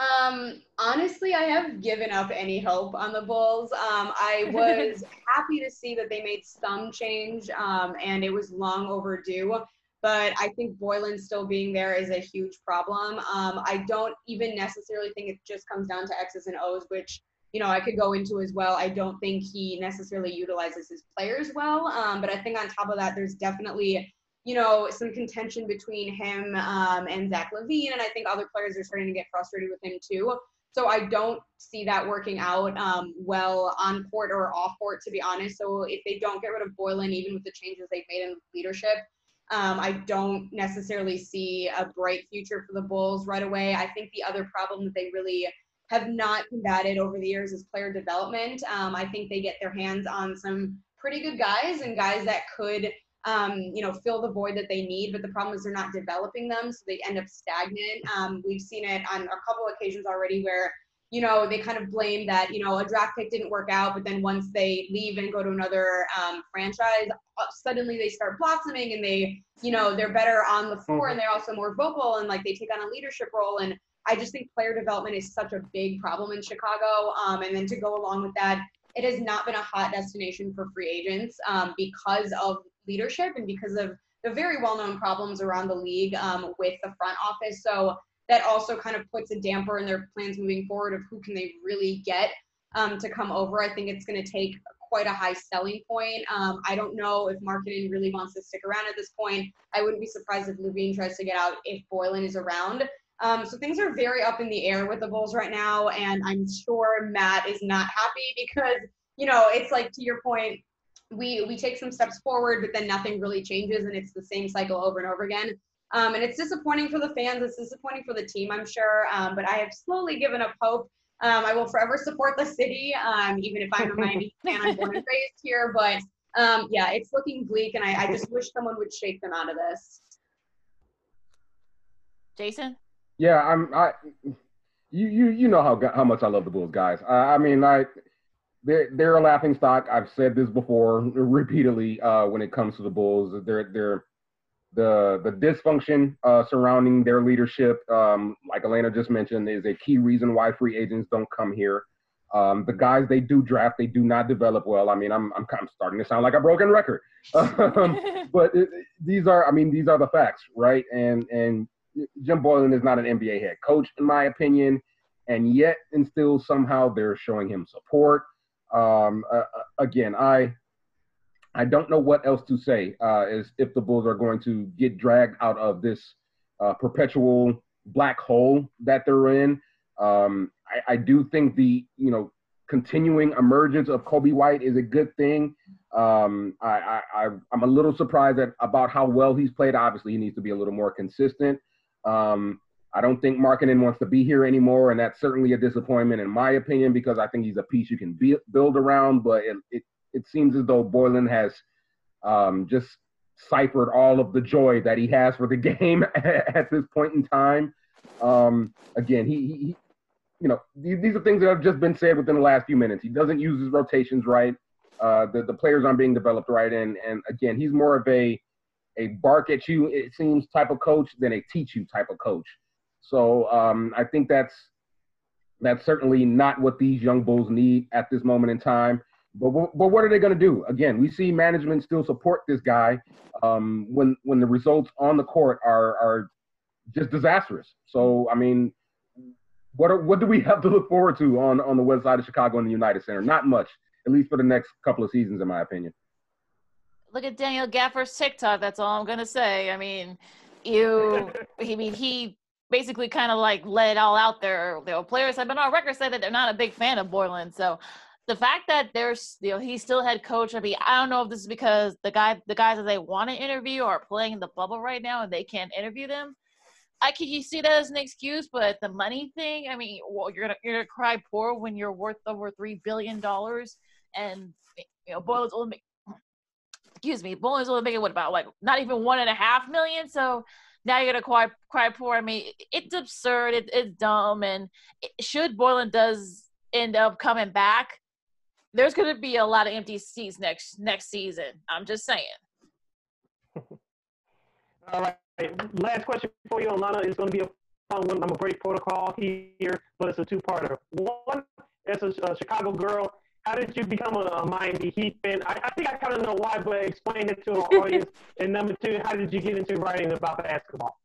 Um, honestly, I have given up any hope on the Bulls. Um, I was happy to see that they made some change, um, and it was long overdue. But I think Boylen still being there is a huge problem. Um, I don't even necessarily think it just comes down to X's and O's, which you know, I could go into as well. I don't think he necessarily utilizes his players well. Um, but I think on top of that, there's definitely, you know, some contention between him um, and Zach LaVine, And I think other players are starting to get frustrated with him too. So I don't see that working out um, well on court or off court, to be honest. So if they don't get rid of Boylen, even with the changes they've made in leadership, um, I don't necessarily see a bright future for the Bulls right away. I think the other problem that they really have not combated over the years is player development. Um, I think they get their hands on some pretty good guys and guys that could, um, you know, fill the void that they need. But the problem is they're not developing them, so they end up stagnant. Um, we've seen it on a couple occasions already where you know, they kind of blame that, you know, a draft pick didn't work out, but then once they leave and go to another um, franchise, uh, suddenly they start blossoming and they, you know, they're better on the floor mm-hmm. and they're also more vocal and like they take on a leadership role. And I just think player development is such a big problem in Chicago. Um, and then to go along with that, it has not been a hot destination for free agents um, because of leadership and because of the very well-known problems around the league um, with the front office. So that also kind of puts a damper in their plans moving forward of who can they really get um, to come over. I think it's going to take quite a high selling point. Um, I don't know if Markkanen really wants to stick around at this point. I wouldn't be surprised if LaVine tries to get out if Boylen is around. Um, so things are very up in the air with the Bulls right now, and I'm sure Matt is not happy because you know it's like to your point, we we take some steps forward, but then nothing really changes, and it's the same cycle over and over again. Um, and it's disappointing for the fans. It's disappointing for the team, I'm sure. Um, but I have slowly given up hope. Um, I will forever support the city, um, even if I'm a Miami fan. I'm born and raised here, but um, yeah, it's looking bleak, and I, I just wish someone would shake them out of this. Jason. Yeah, I'm. I you you you know how how much I love the Bulls, guys. I, I mean, I they're they're a laughing stock. I've said this before repeatedly. Uh, when it comes to the Bulls, they're they're the the dysfunction uh, surrounding their leadership, um, like Elena just mentioned, is a key reason why free agents don't come here. Um, the guys they do draft, they do not develop well. I mean, I'm I'm kind of starting to sound like a broken record, um, but it, these are, I mean, these are the facts, right? And and Jim Boylen is not an NBA head coach, in my opinion, and yet and still somehow they're showing him support. Um, uh, again, I I don't know what else to say uh, is if the Bulls are going to get dragged out of this uh, perpetual black hole that they're in. Um, I, I, do think the you know continuing emergence of Coby White is a good thing. Um, I, I, am a little surprised at, about how well he's played. Obviously, he needs to be a little more consistent. Um, I don't think Markkanen wants to be here anymore, and that's certainly a disappointment in my opinion because I think he's a piece you can be, build around. But it, it, it seems as though Boylen has um, just ciphered all of the joy that he has for the game at this point in time. Um, again, he, he, you know, these, are things that have just been said within the last few minutes. He doesn't use his rotations right. Uh, the the players aren't being developed right, and and again, he's more of a a bark at you it seems type of coach than a teach you type of coach. So um, I think that's that's certainly not what these young bulls need at this moment in time. But but what are they going to do? Again, we see management still support this guy um, when when the results on the court are are just disastrous. So I mean, what are, what do we have to look forward to on on the west side of Chicago and the United Center? Not much, at least for the next couple of seasons, in my opinion. Look at Daniel Gafford's TikTok. That's all I'm gonna say. I mean, you. I mean, he basically kind of like let it all out there. The players have been on record say that they're not a big fan of Boylen. So the fact that there's you know he's still head coach. I mean, I don't know if this is because the guy the guys that they want to interview are playing in the bubble right now and they can't interview them. I can you see that as an excuse, but the money thing. I mean, well, you're gonna you're gonna cry poor when you're worth over three billion dollars, and you know Boylen's only excuse me, Boylen's only making what about like not even one and a half million. So now you're gonna cry cry poor. I mean, it's absurd. It, it's dumb. And it, should Boylen does end up coming back, there's gonna be a lot of empty seats next next season. I'm just saying. All right. Last question for you, Alana, is going to be a fun one. I'm a break protocol here, but it's a two-parter. One, as a, a Chicago girl, how did you become a, a Miami Heat fan? I, I think I kind of know why, but explain it to our audience. and number two, how did you get into writing about basketball?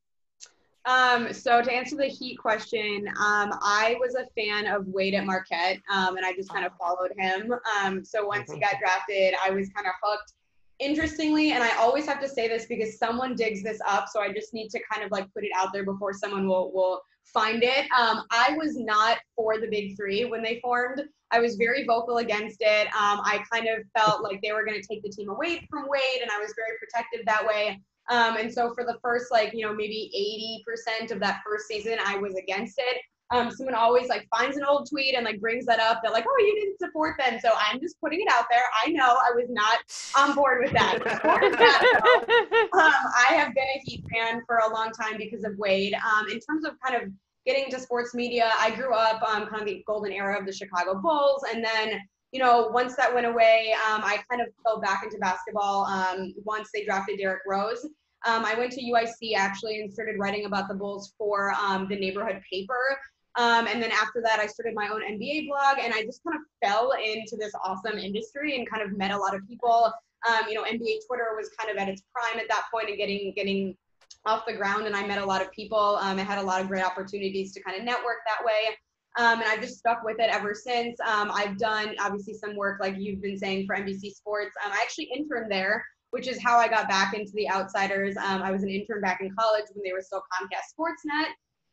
Um, so to answer the Heat question, um, I was a fan of Wade at Marquette, um, and I just kind of followed him. Um, so once he got drafted, I was kind of hooked. Interestingly, and I always have to say this because someone digs this up, so I just need to kind of like put it out there before someone will will find it. Um, I was not for the Big Three when they formed. I was very vocal against it. Um, I kind of felt like they were going to take the team away from Wade, and I was very protective that way. Um, and so for the first like you know maybe 80% of that first season, I was against it. Um, someone always like finds an old tweet and like brings that up. They're like, "Oh, you didn't support them," so I'm just putting it out there. I know I was not on board with that. that um, I have been a Heat fan for a long time because of Wade. Um, in terms of kind of getting to sports media, I grew up um, kind of the golden era of the Chicago Bulls, and then you know once that went away, um, I kind of fell back into basketball um, once they drafted Derrick Rose. Um, I went to UIC actually and started writing about the Bulls for um, the neighborhood paper. Um, and then after that, I started my own NBA blog, and I just kind of fell into this awesome industry and kind of met a lot of people. Um, you know, NBA Twitter was kind of at its prime at that point and getting getting off the ground, and I met a lot of people. I had a lot of great opportunities to kind of network that way. Um, and I've just stuck with it ever since. Um, I've done obviously some work, like you've been saying, for NBC Sports. Um, I actually interned there, which is how I got back into the Outsiders. Um, I was an intern back in college when they were still Comcast Sportsnet.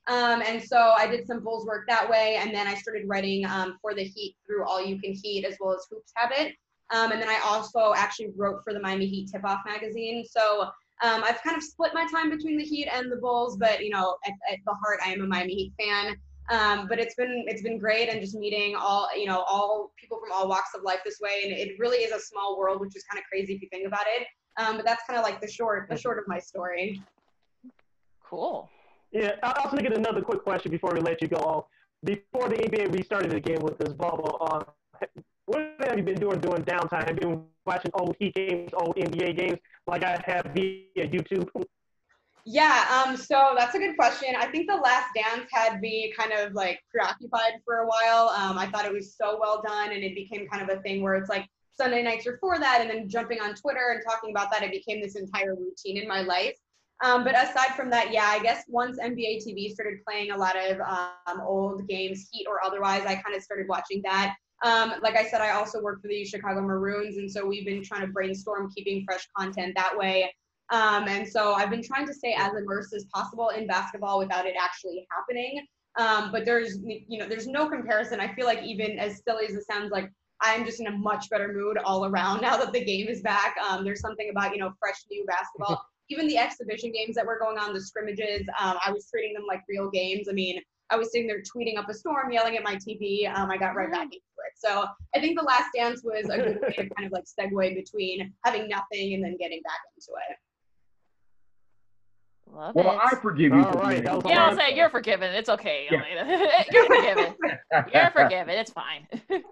Um, and so I did some Bulls work that way. And then I started writing um, for the Heat through All U Can Heat as well as Hoops Habit. And then I also actually wrote for the Miami Heat Tip Off magazine. So I've kind of split my time between the Heat and the Bulls, but you know, at, at the heart, I am a Miami Heat fan. Um, but it's been it's been great and just meeting all you know all people from all walks of life this way, and it really is a small world, which is kind of crazy if you think about it. Um, but that's kind of like the short the short of my story. Cool. Yeah, I was going to get another quick question before we let you go. Before the NBA restarted again with this bubble, uh, what have you been doing during downtime? Have you been watching old Heat games, old NBA games, like I have via YouTube? Yeah, um, so that's a good question. I think The Last Dance had me kind of like preoccupied for a while. Um, I thought it was so well done, and it became kind of a thing where it's like Sunday nights are for that, and then jumping on Twitter and talking about that, it became this entire routine in my life. Um, but aside from that, yeah, I guess once NBA TV started playing a lot of um, old games, Heat or otherwise, I kind of started watching that. Um, like I said, I also work for the Chicago Maroons, and so we've been trying to brainstorm keeping fresh content that way. Um, and so I've been trying to stay as immersed as possible in basketball without it actually happening. Um, but there's, you know, there's no comparison. I feel like even as silly as it sounds, like I'm just in a much better mood all around now that the game is back. Um, there's something about, you know, fresh new basketball. even the exhibition games that were going on, the scrimmages, um, I was treating them like real games. I mean, I was sitting there tweeting up a storm, yelling at my TV. Um, I got right back into it. So I think The Last Dance was a good way to kind of like segue between having nothing and then getting back into it. Love Well, it. I forgive you. All for right, being- that was yeah, I'll Alana. say you're forgiven. It's okay, Yeah. Elena. you're forgiven. You're forgiven. It's fine.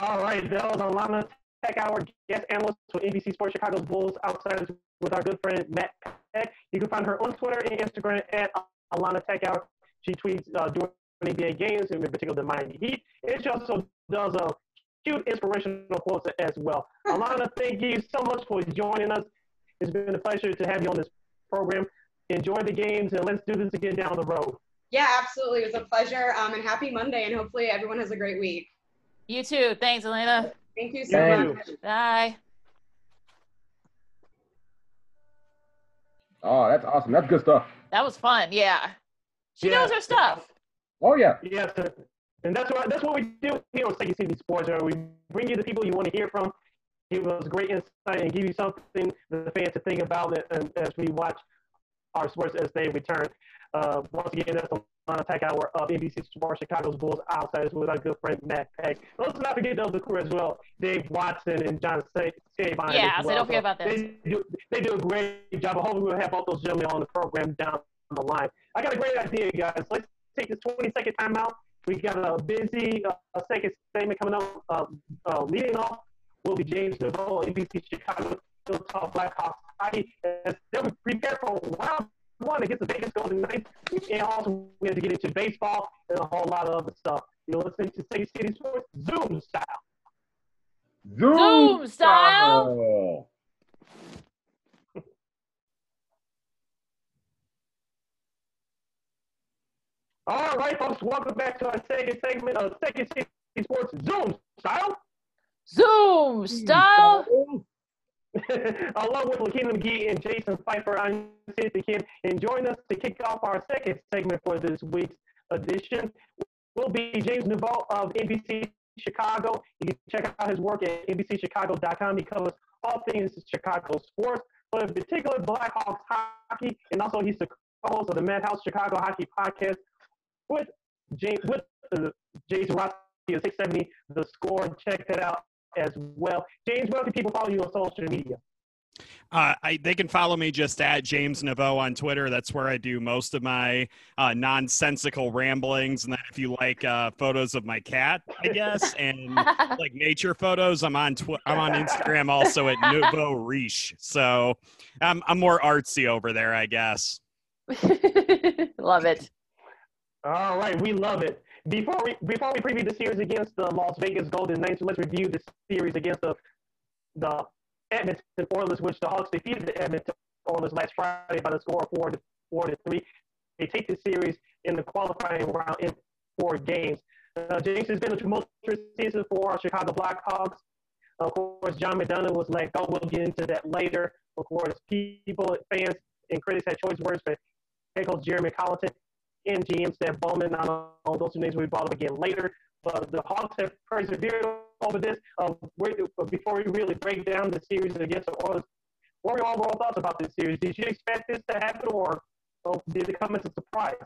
All right, that was Alana Tech Hour guest analyst for NBC Sports Chicago's Bulls Outsiders with our good friend Matt Peck. You can find her on Twitter and Instagram at Alana Tech Hour. She tweets uh, during NBA games, in particular the Miami Heat. And she also does a cute inspirational quotes as well. Alana, thank you so much for joining us. It's been a pleasure to have you on this program. Enjoy the games and let's do this again down the road. Yeah, absolutely. It was a pleasure. Um, and happy Monday, and hopefully everyone has a great week. You too. Thanks, Elena. Thank you so Thank much. Bye. Oh, that's awesome. That's good stuff. That was fun. Yeah. She Yeah. knows her stuff. Oh yeah. Yes, sir. and that's what that's what we do here on Second City Sports. uh, We bring you the people you want to hear from, give us great insight, and give you something for the fans to think about it, and as we watch our sports as they return. Uh, once again, that's the Line Attack Hour of NBC Sports Chicago's Bulls Outsiders with our good friend Matt Peck. Let's not forget the other crew as well, Dave Watson and John Sa- Sabine. Yeah, so well. don't forget about this. They do, they do a great job. Hopefully, we'll have both those gentlemen on the program down the line. I got a great idea, guys. Let's take this 20 second timeout. We got a busy uh, second segment coming up. Uh, uh, leading off will be James Neveau, NBC Chicago. He'll Blackhawks hockey. Uh, they'll be prepared for round one against the Vegas Golden Knights. And also, we have to get into baseball and a whole lot of other stuff. You're listening to City City Sports Zoom style. Zoom, Zoom style. style. All right, folks, welcome back to our second segment of Second City Sports Zoom style. Zoom style. Along with Lakina McGee and Jason Pfeiffer, I'm the Kid, and join us to kick off our second segment for this week's edition will be James Neveau of NBC Chicago. You can check out his work at NBCChicago.com. He covers all things Chicago sports, but in particular Blackhawks hockey, and also he's the co-host of the Madhouse Chicago Hockey Podcast with James with uh, Jason Rossi of 670 The Score. Check that out as well. James, where can people follow you on social media? Uh, I, they can follow me just at James Neveau on Twitter. That's where I do most of my uh, nonsensical ramblings. And then if you like uh, photos of my cat, I guess, and like nature photos, I'm on tw- I'm on Instagram also at Nouveau Riche. So I'm I'm more artsy over there, I guess. Love it. All right, we love it. Before we before we preview the series against the Las Vegas Golden Knights, let's review the series against the the Edmonton Oilers, which the Hawks defeated the Edmonton Oilers last Friday by the score of four to four to three. They take the series in the qualifying round in four games. Uh, James has been a tumultuous season for our Chicago Blackhawks. Of course, John McDonough was let go. We'll get into that later. Of course, people, fans, and critics had choice words for head coach Jeremy Colliton and GM Stan Bowman. I know those two names be brought up again later. But the Hawks have persevered over this. Um, Where, before we really break down the series against the Oilers, what were your overall thoughts about this series? Did you expect this to happen, or, or did it come as a surprise?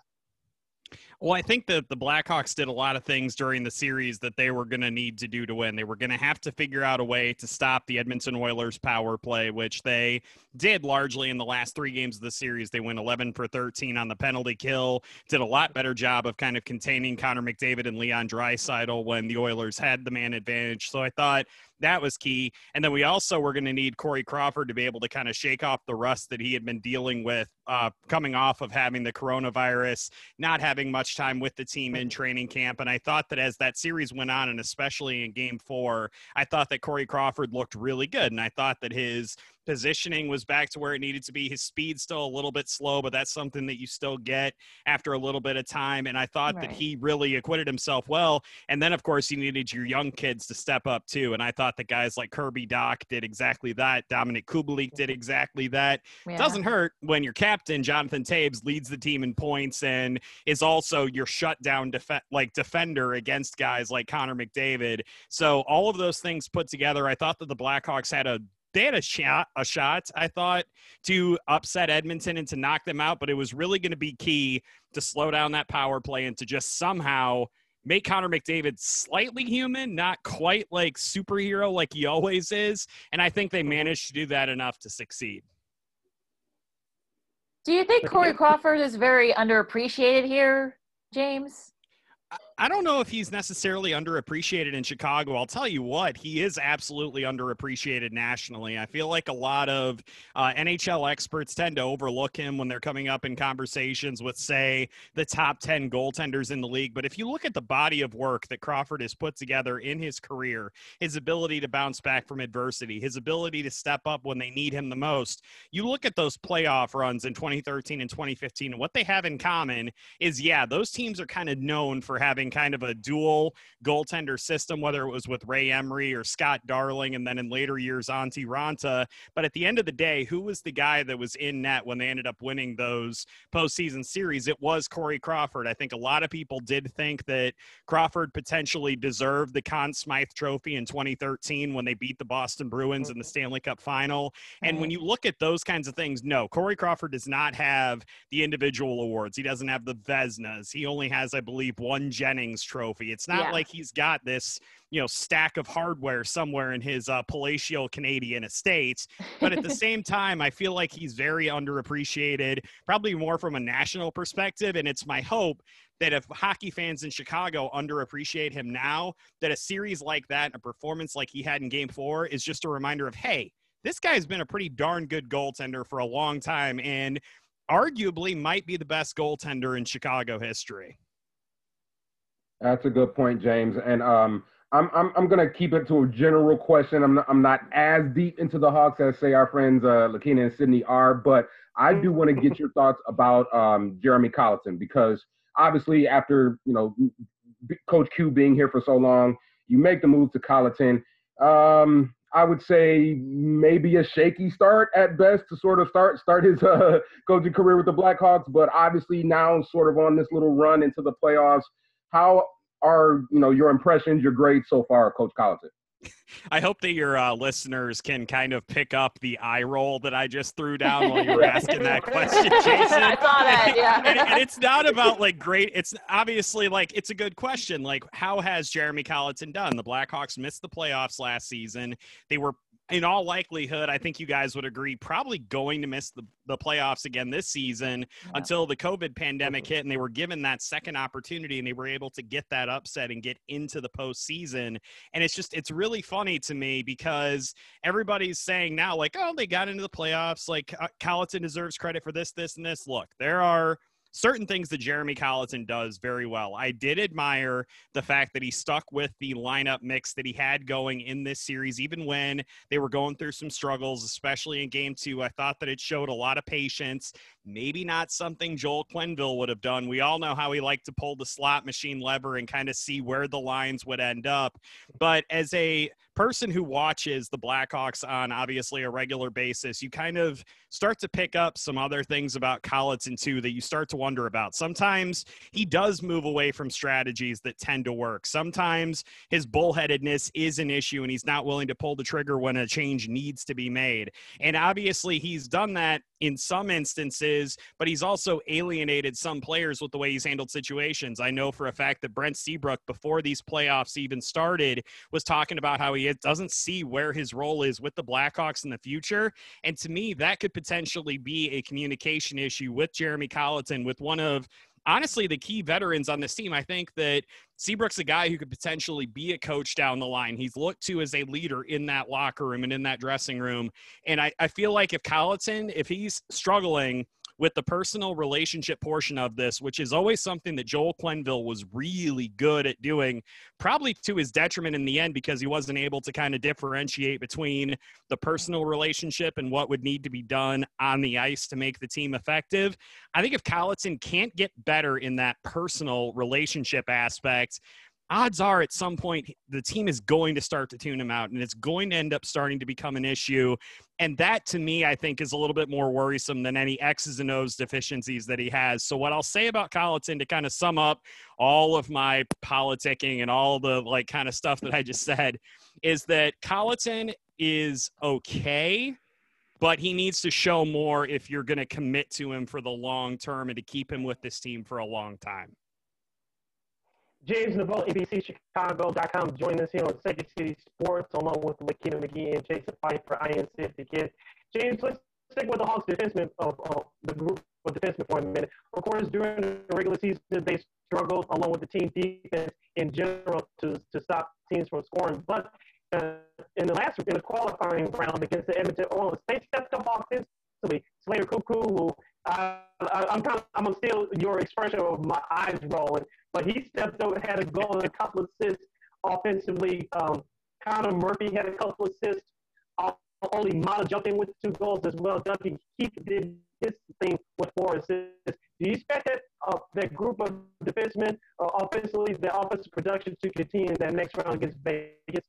Well, I think that the Blackhawks did a lot of things during the series that they were going to need to do to win. They were going to have to figure out a way to stop the Edmonton Oilers power play, which they did largely in the last three games of the series. They went 11 for 13 on the penalty kill, did a lot better job of kind of containing Connor McDavid and Leon Draisaitl when the Oilers had the man advantage. So I thought that was key. And then we also were going to need Corey Crawford to be able to kind of shake off the rust that he had been dealing with uh, coming off of having the coronavirus, not having much time with the team in training camp. And I thought that as that series went on, and especially in game four, I thought that Corey Crawford looked really good. And I thought that his positioning was back to where it needed to be. His speed's still a little bit slow, but that's something that you still get after a little bit of time. And I thought right. that he really acquitted himself well. And then, of course, you needed your young kids to step up too. And I thought the guys like Kirby Dach did exactly that. Dominik Kubalik did exactly that. Yeah. Doesn't hurt when your captain Jonathan Toews leads the team in points and is also your shutdown def- like defender against guys like Connor McDavid. So all of those things put together, I thought that the Blackhawks had a they had a shot, a shot, I thought, to upset Edmonton and to knock them out, but it was really going to be key to slow down that power play and to just somehow make Connor McDavid slightly human, not quite like superhero like he always is. And I think they managed to do that enough to succeed. Do you think Corey Crawford is very underappreciated here, James? I don't know if he's necessarily underappreciated in Chicago. I'll tell you what, he is absolutely underappreciated nationally. I feel like a lot of uh, NHL experts tend to overlook him when they're coming up in conversations with, say, the top 10 goaltenders in the league. But if you look at the body of work that Crawford has put together in his career, his ability to bounce back from adversity, his ability to step up when they need him the most, you look at those playoff runs in 2013 and 2015, and what they have in common is, yeah, those teams are kind of known for having kind of a dual goaltender system, whether it was with Ray Emery or Scott Darling, and then in later years, Antti Raanta. But at the end of the day, who was the guy that was in net when they ended up winning those postseason series? It was Corey Crawford. I think a lot of people did think that Crawford potentially deserved the Conn Smythe Trophy in 2013 when they beat the Boston Bruins in the mm-hmm. Stanley Cup final. And when mm-hmm. you look at those kinds of things, no, Corey Crawford does not have the individual awards. He doesn't have the Vezinas. He only has, I believe, one Jennings Jennings trophy. It's not yeah. like he's got this, you know, stack of hardware somewhere in his uh, palatial Canadian estates. But at the same time, I feel like he's very underappreciated, probably more from a national perspective. And it's my hope that if hockey fans in Chicago underappreciate him now, that a series like that, a performance like he had in game four, is just a reminder of, hey, this guy's been a pretty darn good goaltender for a long time and arguably might be the best goaltender in Chicago history. That's a good point, James. And um, I'm I'm I'm gonna keep it to a general question. I'm not, I'm not as deep into the Hawks as say our friends uh, Lakina and Sydney are, but I do want to get your thoughts about um, Jeremy Colliton because obviously after you know Coach Q being here for so long, you make the move to Colliton. Um, I would say maybe a shaky start at best to sort of start start his uh, coaching career with the Blackhawks, but obviously now sort of on this little run into the playoffs how are you know your impressions, your grades so far, Coach Colliton? I hope that your uh, listeners can kind of pick up the eye roll that I just threw down while you were asking that question, Jason. I saw that, yeah. and, and, it's not about like great. It's obviously like it's a good question. Like, how has Jeremy Colliton done? The Blackhawks missed the playoffs last season. They were in all likelihood, I think you guys would agree, probably going to miss the, the playoffs again this season yeah. until the COVID pandemic hit and they were given that second opportunity and they were able to get that upset and get into the postseason. And it's just, it's really funny to me because everybody's saying now, like, oh, they got into the playoffs. Like, uh, Colliton deserves credit for this, this, and this. Look, there are certain things that Jeremy Colliton does very well. I did admire the fact that he stuck with the lineup mix that he had going in this series, even when they were going through some struggles, especially in game two. I thought that it showed a lot of patience. Maybe not something Joel Quenneville would have done. We all know how he liked to pull the slot machine lever and kind of see where the lines would end up. But as a person who watches the Blackhawks on obviously a regular basis, you kind of start to pick up some other things about Colliton too that you start to wonder about. Sometimes he does move away from strategies that tend to work. Sometimes his bullheadedness is an issue and he's not willing to pull the trigger when a change needs to be made. And obviously he's done that in some instances, but he's also alienated some players with the way he's handled situations. I know for a fact that Brent Seabrook, before these playoffs even started, was talking about how he doesn't see where his role is with the Blackhawks in the future. And to me, that could potentially be a communication issue with Jeremy Colliton, with one of honestly the key veterans on this team. I think that Seabrook's a guy who could potentially be a coach down the line. He's looked to as a leader in that locker room and in that dressing room. And I, I feel like if Colliton, if he's struggling with the personal relationship portion of this, which is always something that Joel Quenneville was really good at doing, probably to his detriment in the end because he wasn't able to kind of differentiate between the personal relationship and what would need to be done on the ice to make the team effective. I think if Colliton can't get better in that personal relationship aspect, odds are at some point the team is going to start to tune him out and it's going to end up starting to become an issue. And that to me, I think, is a little bit more worrisome than any X's and O's deficiencies that he has. So, what I'll say about Colliton to kind of sum up all of my politicking and all the like kind of stuff that I just said is that Colliton is okay but he needs to show more if you're going to commit to him for the long term and to keep him with this team for a long time. James Neveau, NBCChicago.com, joining us here on Second City Sports, along with Lakina McGee and Jason Pfeiffer, INC the kid. James, let's stick with the Hawks defenseman of uh, the group of defensemen for a minute. Of course, during the regular season, they struggled along with the team defense in general to, to stop teams from scoring. But uh, in the last in the qualifying round against the Edmonton Oilers, they stepped up offensively. Slater Koekkoek, who I, am kind of I'm steal your expression of my eyes rolling but he stepped and had a goal and a couple of assists offensively. Um, Connor Murphy had a couple of assists. Olli Maatta jumped in with two goals as well. Duncan Keith did his thing with four assists. Do you expect that uh, that group of defensemen uh, offensively, the offensive production to continue in that next round against Vegas?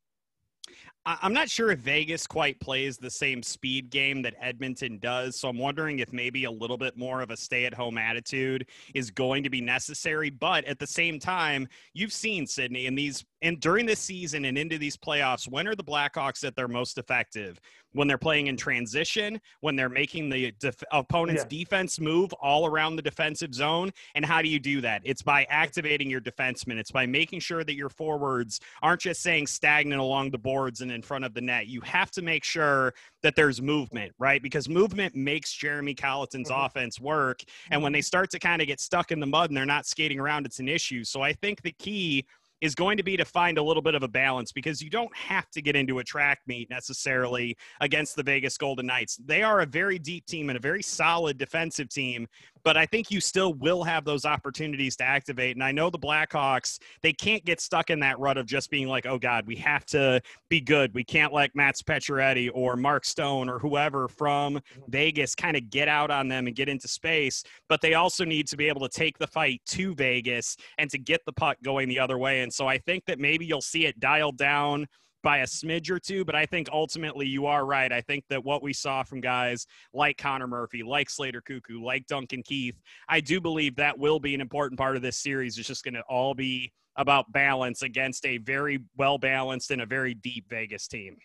I'm not sure if Vegas quite plays the same speed game that Edmonton does. So I'm wondering if maybe a little bit more of a stay at home attitude is going to be necessary. But at the same time, you've seen Sydney in these and during this season and into these playoffs, when are the Blackhawks at their most effective? When they're playing in transition, when they're making the def- opponent's yeah. defense move all around the defensive zone. And how do you do that? It's by activating your defensemen. It's by making sure that your forwards aren't just saying stagnant along the boards and in front of the net. You have to make sure that there's movement, right? Because movement makes Jeremy Colliton's mm-hmm. offense work. And when they start to kind of get stuck in the mud and they're not skating around, it's an issue. So I think the key is going to be to find a little bit of a balance because you don't have to get into a track meet necessarily against the Vegas Golden Knights. They are a very deep team and a very solid defensive team, but I think you still will have those opportunities to activate. And I know the Blackhawks, they can't get stuck in that rut of just being like, oh God, we have to be good. We can't let Matt Pacioretty or Mark Stone or whoever from Vegas kind of get out on them and get into space. But they also need to be able to take the fight to Vegas and to get the puck going the other way. And so I think that maybe you'll see it dialed down by a smidge or two, but I think ultimately you are right. I think that what we saw from guys like Connor Murphy, like Slater Koekkoek, like Duncan Keith, I do believe that will be an important part of this series. It's just going to all be about balance against a very well balanced and a very deep Vegas team.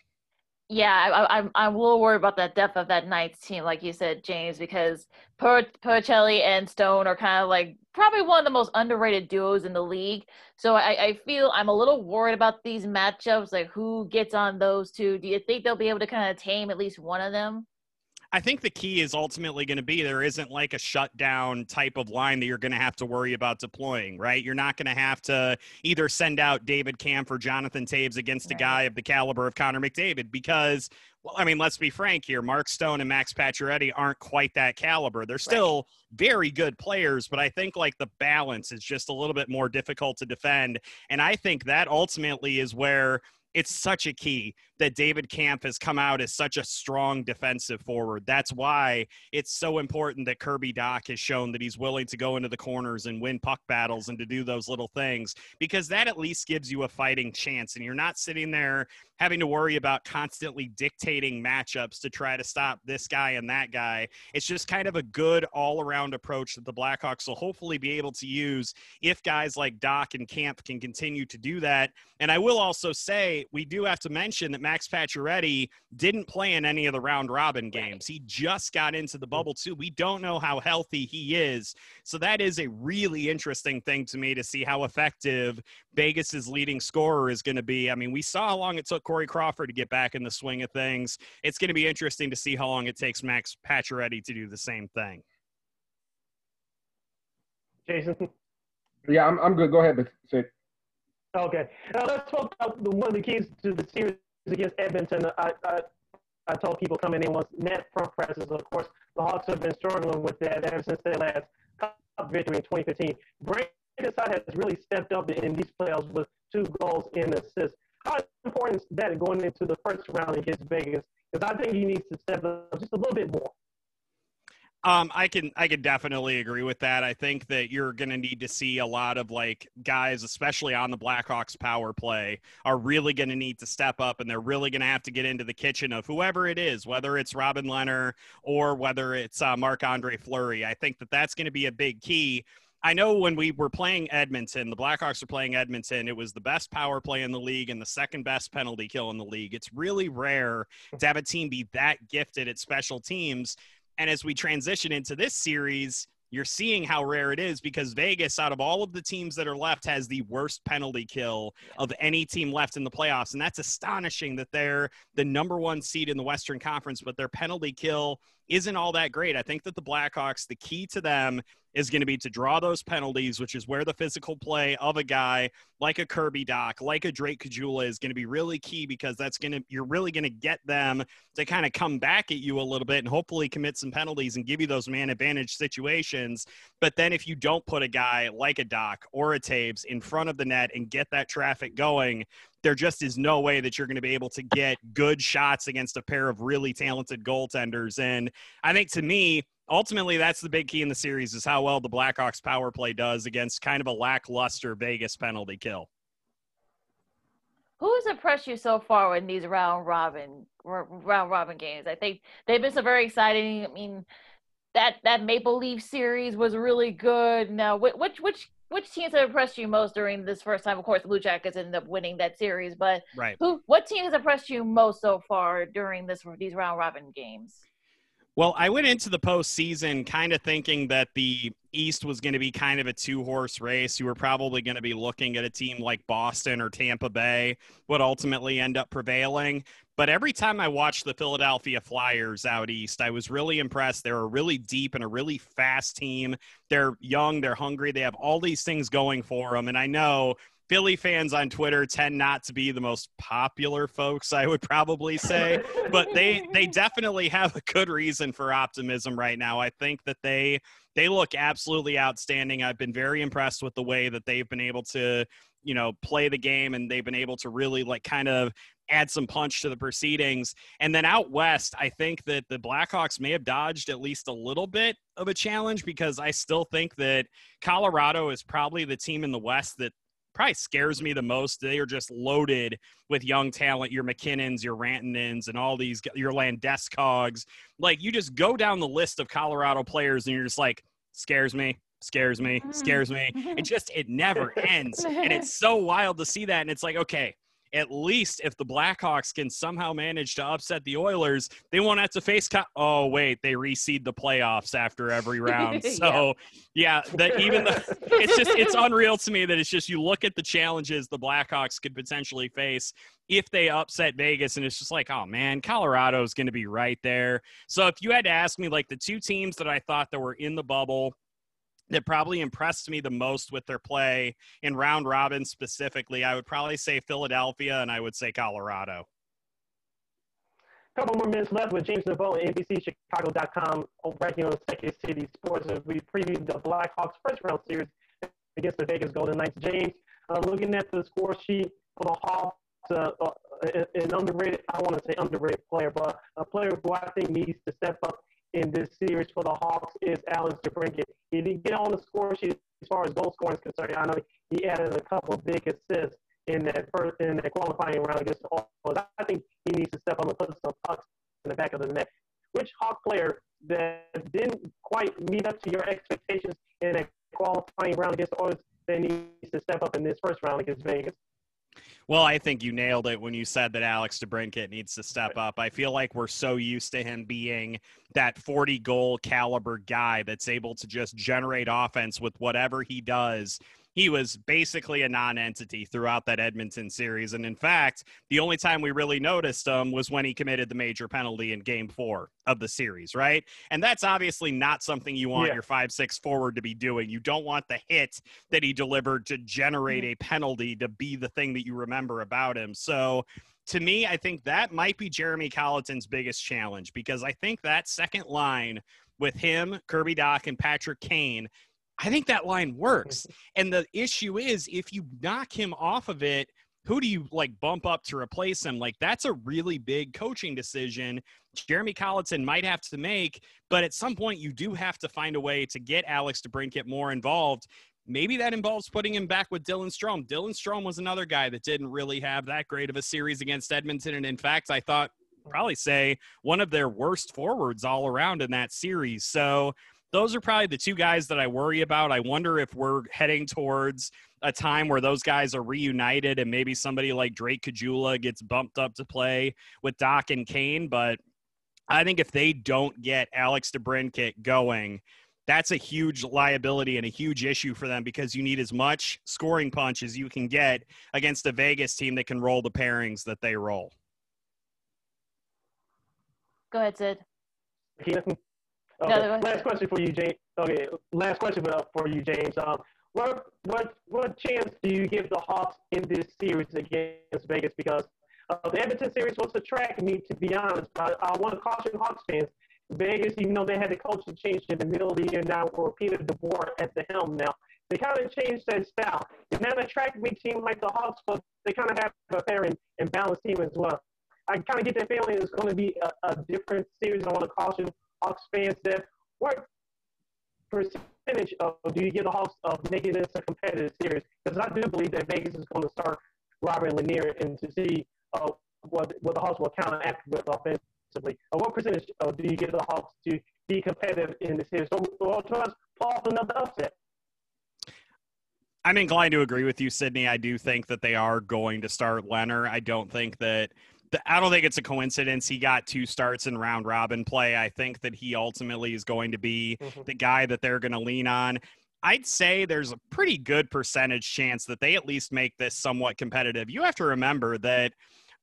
Yeah, I, I'm I'm a little worried about that depth of that Knights team, like you said, James, because per- and Stone are kind of like probably one of the most underrated duos in the league. So I, I feel I'm a little worried about these matchups, like who gets on those two. Do you think they'll be able to kind of tame at least one of them? I think the key is ultimately going to be there isn't like a shutdown type of line that you're going to have to worry about deploying, right? You're not going to have to either send out David Kampf or Jonathan Toews against a guy of the caliber of Connor McDavid because, well, I mean, let's be frank here. Mark Stone and Max Pacioretty aren't quite that caliber. They're still very good players, but I think like the balance is just a little bit more difficult to defend. And I think that ultimately is where it's such a key that David Kampf has come out as such a strong defensive forward. That's why it's so important that Kirby Dach has shown that he's willing to go into the corners and win puck battles and to do those little things because that at least gives you a fighting chance. And you're not sitting there having to worry about constantly dictating matchups to try to stop this guy and that guy. It's just kind of a good all around approach that the Blackhawks will hopefully be able to use if guys like Dach and Kampf can continue to do that. And I will also say, we do have to mention that Max Pacioretty didn't play in any of the round robin games. He just got into the mm. bubble too. We don't know how healthy he is. So that is a really interesting thing to me to see how effective Vegas's leading scorer is going to be. I mean, we saw how long it took Corey Crawford to get back in the swing of things. It's going to be interesting to see how long it takes Max Pacioretty to do the same thing. Jason. Yeah, I'm, I'm good. Go ahead, Sid. Okay. Now let's talk about the, one of the keys to the series against Edmonton. I, I, I told people coming in was net front presses. Of course, the Hawks have been struggling with that ever since their last cup victory in 2015. Brandon Saad has really stepped up in these playoffs with two goals and assists. How important is that going into the first round against Vegas? Because I think he needs to step up just a little bit more. Um, I can I can definitely agree with that. I think that you're going to need to see a lot of like guys, especially on the Blackhawks power play, are really going to need to step up, and they're really going to have to get into the kitchen of whoever it is, whether it's Robin Lehner or whether it's uh, Marc Andre Fleury. I think that that's going to be a big key. I know when we were playing Edmonton, the Blackhawks were playing Edmonton, it was the best power play in the league and the second best penalty kill in the league. It's really rare to have a team be that gifted at special teams. And as we transition into this series, you're seeing how rare it is because Vegas, out of all of the teams that are left, has the worst penalty kill of any team left in the playoffs. And that's astonishing that they're the number one seed in the Western Conference, but their penalty kill isn't all that great. I think that the Blackhawks, the key to them is going to be to draw those penalties, which is where the physical play of a guy like a Kirby Dach, like a Drake Caggiula is going to be really key because that's going to, you're really going to get them to kind of come back at you a little bit and hopefully commit some penalties and give you those man advantage situations. But then if you don't put a guy like a Dach or a Toews in front of the net and get that traffic going, there just is no way that you're going to be able to get good shots against a pair of really talented goaltenders. And I think to me, ultimately that's the big key in the series is how well the Blackhawks power play does against kind of a lackluster Vegas penalty kill. Who has impressed you so far in these round robin round robin games? I think they've been so very exciting. I mean, that that Maple Leaf series was really good. Now, which which which teams have impressed you most during this first time? Of course, the Blue Jackets ended up winning that series, but right. who, what team has impressed you most so far during this these round robin games? Well, I went into the postseason kind of thinking that the East was going to be kind of a two horse race. You were probably going to be looking at a team like Boston or Tampa Bay would ultimately end up prevailing. But every time I watched the Philadelphia Flyers out east, I was really impressed. They're a really deep and a really fast team. They're young, they're hungry, they have all these things going for them. And I know Philly fans on Twitter tend not to be the most popular folks, I would probably say, but they they definitely have a good reason for optimism right now. I think that they they look absolutely outstanding. I've been very impressed with the way that they've been able to, you know, play the game and they've been able to really like kind of add some punch to the proceedings. And then out west, I think that the Blackhawks may have dodged at least a little bit of a challenge because I still think that Colorado is probably the team in the West that probably scares me the most. They are just loaded with young talent, your MacKinnons, your Rantanens, and all these, your Landeskog's. Like, you just go down the list of Colorado players and you're just like, scares me, scares me, scares me. Mm-hmm. It just, it never ends. And it's so wild to see that. And it's like, okay, at least if the Blackhawks can somehow manage to upset the Oilers, they won't have to face. Co- oh wait, they reseed the playoffs after every round. So yeah, yeah that even the it's just it's unreal to me that it's just you look at the challenges the Blackhawks could potentially face if they upset Vegas, and it's just like, oh man, Colorado's going to be right there. So if you had to ask me, like the two teams that I thought that were in the bubble that probably impressed me the most with their play in round robin specifically, I would probably say Philadelphia and I would say Colorado. A couple more minutes left with James Neveau at NBCChicago.com right here on Second City Sports as we preview the Blackhawks first round series against the Vegas Golden Knights. James, uh, looking at the score sheet for the Hawks, uh, uh, an underrated, I want to say underrated player, but a player who I think needs to step up in this series for the Hawks is Alex DeBrincat. He didn't get on the score sheet as far as goal scoring is concerned. I know he added a couple big assists in that first in that qualifying round against the Oilers. I think he needs to step up and put some pucks in the back of the net. Which Hawk player that didn't quite meet up to your expectations in that qualifying round against the Oilers that needs to step up in this first round against Vegas? Well, I think you nailed it when you said that Alex DeBrincat needs to step up. I feel like we're so used to him being that 40 goal caliber guy that's able to just generate offense with whatever he does he was basically a non-entity throughout that Edmonton series. And in fact, the only time we really noticed him was when he committed the major penalty in game four of the series, right? And that's obviously not something you want yeah. your five six forward to be doing. You don't want the hit that he delivered to generate mm-hmm. a penalty to be the thing that you remember about him. So to me, I think that might be Jeremy Colliton's biggest challenge because I think that second line with him, Kirby Dach, and Patrick Kane, I think that line works. and the issue is if you knock him off of it, who do you like bump up to replace him? Like that's a really big coaching decision Jeremy Colliton might have to make, but at some point you do have to find a way to get Alex DeBrincat more involved. Maybe that involves putting him back with Dylan Strome. Dylan Strome was another guy that didn't really have that great of a series against Edmonton. And in fact, I thought probably say one of their worst forwards all around in that series. So those are probably the two guys that I worry about. I wonder if we're heading towards a time where those guys are reunited and maybe somebody like Drake Caggiula gets bumped up to play with Dach and Kane. But I think if they don't get Alex DeBrincat going, that's a huge liability and a huge issue for them because you need as much scoring punch as you can get against a Vegas team that can roll the pairings that they roll. Go ahead, Sid. Okay. No, last question for you, James. Okay, last question for you, James. Um, what what what chance do you give the Hawks in this series against Vegas? Because uh, the Edmonton series was a track meet, to be honest. But I want to caution Hawks fans. Vegas, even though they had the coaching change in the middle of the year now, for Peter DeBoer at the helm now, they kind of changed their style. And now the track meet team like the Hawks, but they kind of have a fair and, and balanced team as well. I kind of get that feeling it's going to be a, a different series. I want to caution Fans that what percentage of do you the Hawks of making this a competitive series? Because I do believe that Vegas is going to start Robin Lehner and to see uh, what, what the Hawks will counteract with offensively. Uh, what percentage uh, do you give the Hawks to be competitive in the series? So, or to us, pull off another upset? I'm inclined to agree with you, Sydney. I do think that they are going to start Lehner. I don't think that I don't think it's a coincidence he got two starts in round robin play. I think that he ultimately is going to be mm-hmm. the guy that they're going to lean on. I'd say there's a pretty good percentage chance that they at least make this somewhat competitive. You have to remember that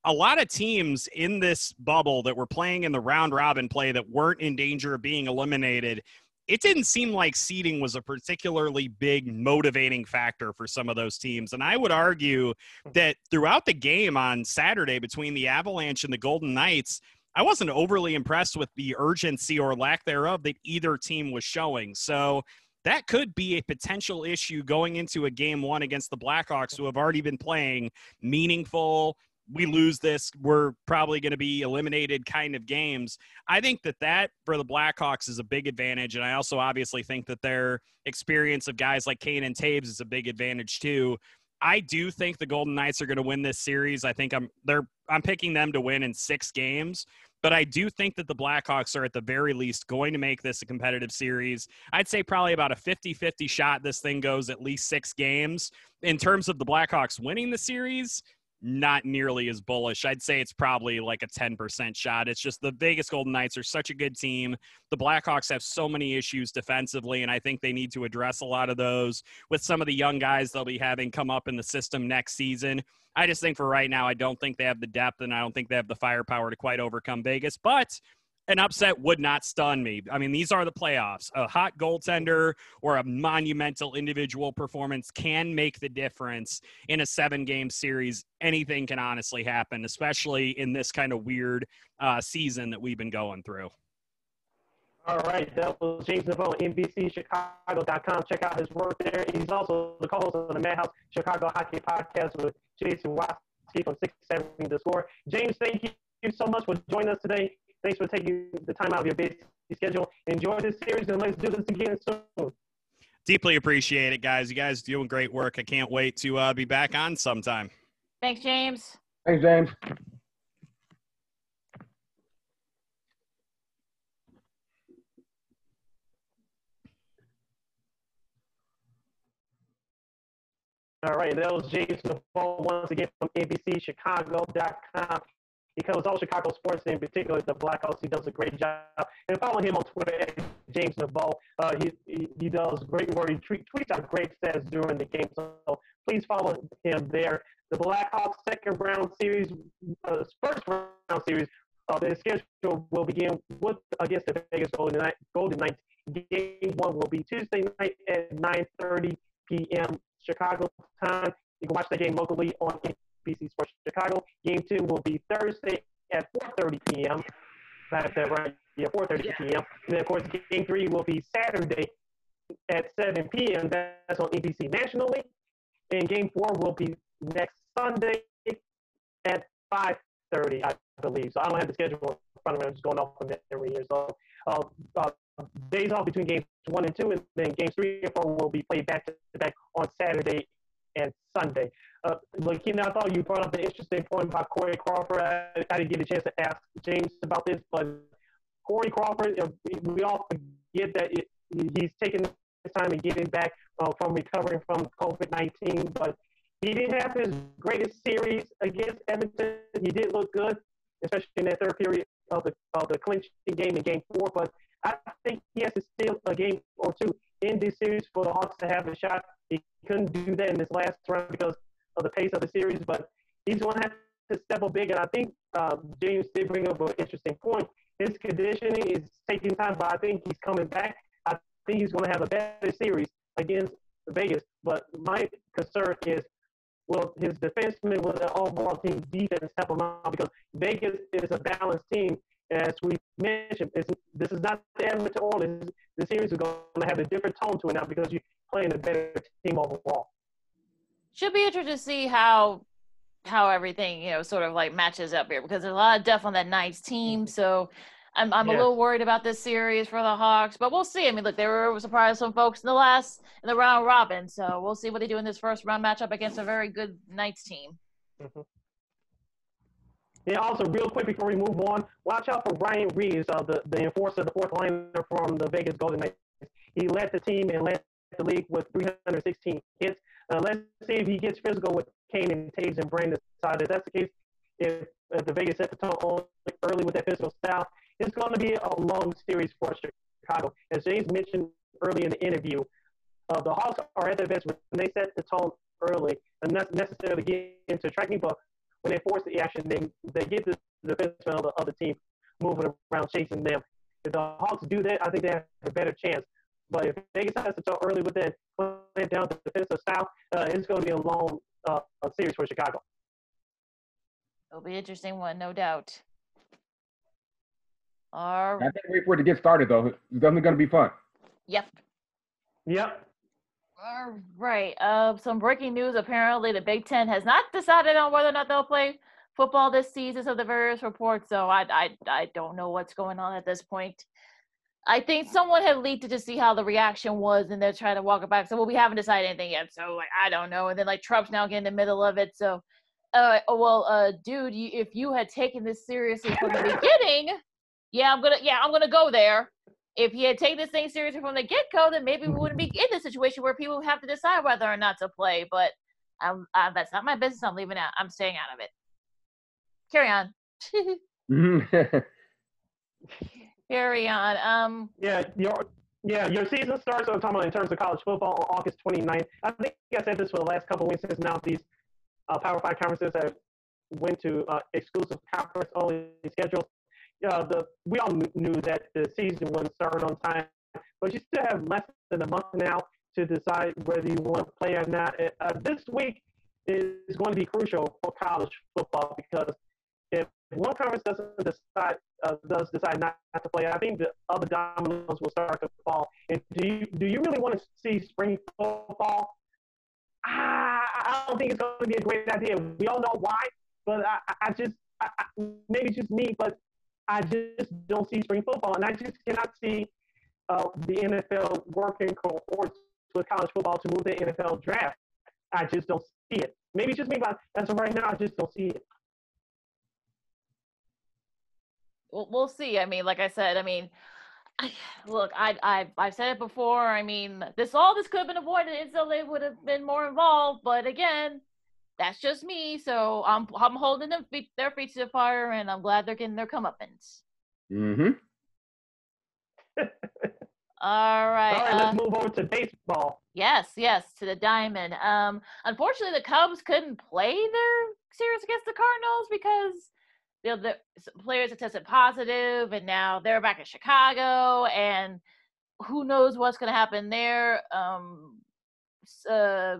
a lot of teams in this bubble that were playing in the round robin play that weren't in danger of being eliminated it didn't seem like seeding was a particularly big motivating factor for some of those teams. And I would argue that throughout the game on Saturday between the Avalanche and the Golden Knights, I wasn't overly impressed with the urgency or lack thereof that either team was showing. So that could be a potential issue going into a game one against the Blackhawks, who have already been playing meaningful, we lose this, we're probably going to be eliminated kind of games. I think that that for the Blackhawks is a big advantage. And I also obviously think that their experience of guys like Kane and Toews is a big advantage too. I do think the Golden Knights are going to win this series. I think I'm they're I'm picking them to win in 6 games, but I do think that the Blackhawks are at the very least going to make this a competitive series. I'd say probably about a 50-50 shot this thing goes at least 6 games. In terms of the Blackhawks winning the series, not nearly as bullish. I'd say it's probably like a 10% shot. It's just the Vegas Golden Knights are such a good team. The Blackhawks have so many issues defensively, and I think they need to address a lot of those with some of the young guys they'll be having come up in the system next season. I just think for right now, I don't think they have the depth and I don't think they have the firepower to quite overcome Vegas. But an upset would not stun me. I mean, these are the playoffs. A hot goaltender or a monumental individual performance can make the difference in a seven game series. Anything can honestly happen, especially in this kind of weird uh, season that we've been going through. All right, that was James Neveau, NBCChicago.com. Check out his work there. He's also the co-host of the Madhouse Chicago Hockey Podcast with Jason Watsky from 670 The Score. James, thank you so much for joining us today. Thanks for taking the time out of your busy schedule. Enjoy this series, and let's do this again soon. Deeply appreciate it, guys. You guys doing great work. I can't wait to uh, be back on sometime. Thanks, James. Thanks, James. All right, that was James Neveau once again from NBCChicago.com. Covers all Chicago sports, in particular the Blackhawks. He does a great job. And follow him on Twitter James Neveau. Uh, he, he, he, does great work. He tweets out great stats during the game. So please follow him there. The Blackhawks second round series, uh, first round series, uh, the schedule will begin with against the Vegas Golden, Knight, Golden Knights. Game one will be Tuesday night at 9:30 p.m. Chicago time. You can watch the game locally on NBC Sports Chicago. Game two will be Thursday at 4:30 p.m. That's that right. Yeah, 4:30 Yeah. p.m. And then of course, game three will be Saturday at 7 p.m. That's on ABC nationally. And game four will be next Sunday at 5:30, I believe. So I don't have the schedule in front of me. I'm just going off of memory here. So uh, uh, days off between games one and two, and then games three and four will be played back to back on Saturday and Sunday. Uh, look, Keenan, I thought you brought up an interesting point about Corey Crawford. I, I didn't get a chance to ask James about this, but Corey Crawford, we- we all forget that it, he's taking his time and getting back uh, from recovering from COVID 19, but he didn't have his greatest series against Edmonton. He did look good, especially in that third period of the of the clinching game in Game Four. But I think he has to steal a game or two in this series for the Hawks to have a shot. He couldn't do that in this last round because of the pace of the series, but he's going to have to step up big. And I think uh, James did bring up an interesting point. His conditioning is taking time, but I think he's coming back. I think he's going to have a better series against Vegas. But my concern is will his defensemen, will the overall team defense help him out? Because Vegas is a balanced team. As we mentioned, this is not the Edmonton Oilers. The series is going to have a different tone to it now because you're playing a better team overall. Should be interesting to see how how everything you know sort of like matches up here because there's a lot of depth on that Knights team. So I'm I'm a little worried about this series for the Hawks, but we'll see. I mean, look, they were surprised some folks in the last in the round robin, so we'll see what they do in this first round matchup against a very good Knights team. Yeah, also, real quick before we move on, watch out for Ryan Reaves, uh, the, the enforcer, the fourth liner from the Vegas Golden Knights. He led the team and led the league with 316 hits. Uh, let's see if he gets physical with Kane and Toews and Brandon Saad. If that's the case, if, the Vegas set the tone early with that physical style, it's going to be a long series for Chicago. As James mentioned early in the interview, uh, the Hawks are at their best when they set the tone early and not necessarily get into tracking, but when they force the action, they they get the, the defenseman of the other team moving around, chasing them. If the Hawks do that, I think they have a better chance. But if Vegas has to go early with that, playing down to the defensive style, uh, it's going to be a long uh, series for Chicago. It'll be an interesting one, no doubt. All right. I right. can't wait for it to get started though. It's definitely gonna be fun. Yep. Yep. All right. Uh, some breaking news. Apparently, the Big Ten has not decided on whether or not they'll play football this season. So the various reports. So I, I, I don't know what's going on at this point. I think someone had leaked it to see how the reaction was, and they're trying to walk it back. So well, we haven't decided anything yet. So like, I don't know. And then like Trump's now getting in the middle of it. So, uh, oh, well, uh, dude, you, if you had taken this seriously from the beginning, yeah, I'm gonna, yeah, I'm gonna go there if he had taken this thing seriously from the get go, then maybe we wouldn't be in this situation where people have to decide whether or not to play. But uh, that's not my business. I'm leaving out. I'm staying out of it. Carry on. Carry on. Um, Yeah, your yeah, your season starts. I'm talking about in terms of college football on August 29th. I think I said this for the last couple of weeks since now these uh, Power Five conferences have went to uh, exclusive conference only schedules. Uh, the we all knew that the season wouldn't start on time, but you still have less than a month now to decide whether you want to play or not. Uh, this week is going to be crucial for college football because if one conference doesn't decide uh, does decide not, to play, I think the other dominoes will start to fall. And do you do you really want to see spring football? I, I don't think it's going to be a great idea. We all know why, but I, I- just I, maybe it's just me, but I just don't see spring football, and I just cannot see uh, the NFL working cohorts with college football to move the NFL draft. I just don't see it. Maybe it's just me, but as of right now, I just don't see it. We'll, we'll see. I mean, like I said, I mean, I, look, I, I, I've said it before. I mean, this all this could have been avoided if they would have been more involved. But again, that's just me. So I'm, I'm holding them feet, their feet to the fire, and I'm glad they're getting their comeuppance. Mm-hmm. All right. All right, uh, let's move over to baseball. Yes, yes, to the diamond. Um, unfortunately, the Cubs couldn't play their series against the Cardinals because the, the players that tested positive, and now they're back in Chicago, and who knows what's going to happen there. Um, uh,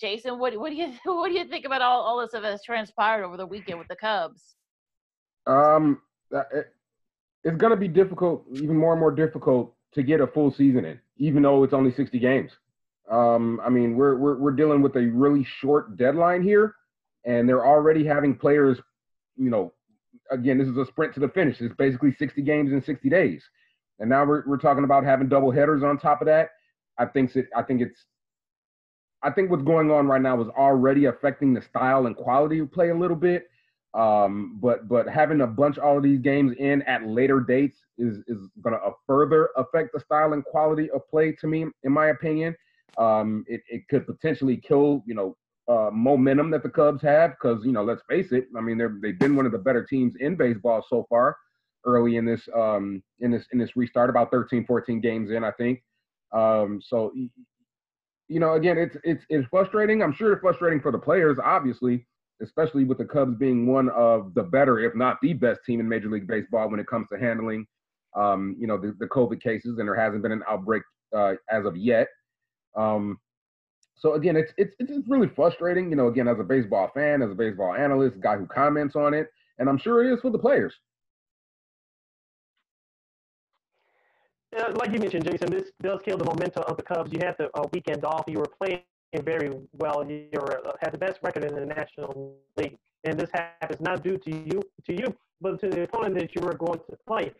Jason, what what do you what do you think about all, all this that has transpired over the weekend with the Cubs? Um, it, it's going to be difficult, even more and more difficult, to get a full season in, even though it's only 60 games. Um, I mean, we're, we're we're dealing with a really short deadline here, and they're already having players, you know, again, this is a sprint to the finish. It's basically 60 games in 60 days, and now we're we're talking about having double headers on top of that. I think it, I think it's I think what's going on right now is already affecting the style and quality of play a little bit. Um, but but having a bunch all of these games in at later dates is is going to further affect the style and quality of play to me, in my opinion. Um, it, it could potentially kill, you know, uh, momentum that the Cubs have because, you know, let's face it. I mean, they're they've been one of the better teams in baseball so far early in this um in this in this restart about 13 14 games in i think um so you know again it's it's it's frustrating i'm sure it's frustrating for the players obviously especially with the cubs being one of the better if not the best team in major league baseball when it comes to handling um you know the, the covid cases and there hasn't been an outbreak uh, as of yet um, so again, it's, it's it's really frustrating, you know. Again, as a baseball fan, as a baseball analyst, guy who comments on it, and I'm sure it is for the players. Uh, like you mentioned, Jason, this does kill the momentum of the Cubs. You had the uh, weekend off. You were playing very well. You were, uh, had the best record in the National League, and this happens not due to you, to you, but to the opponent that you were going to play.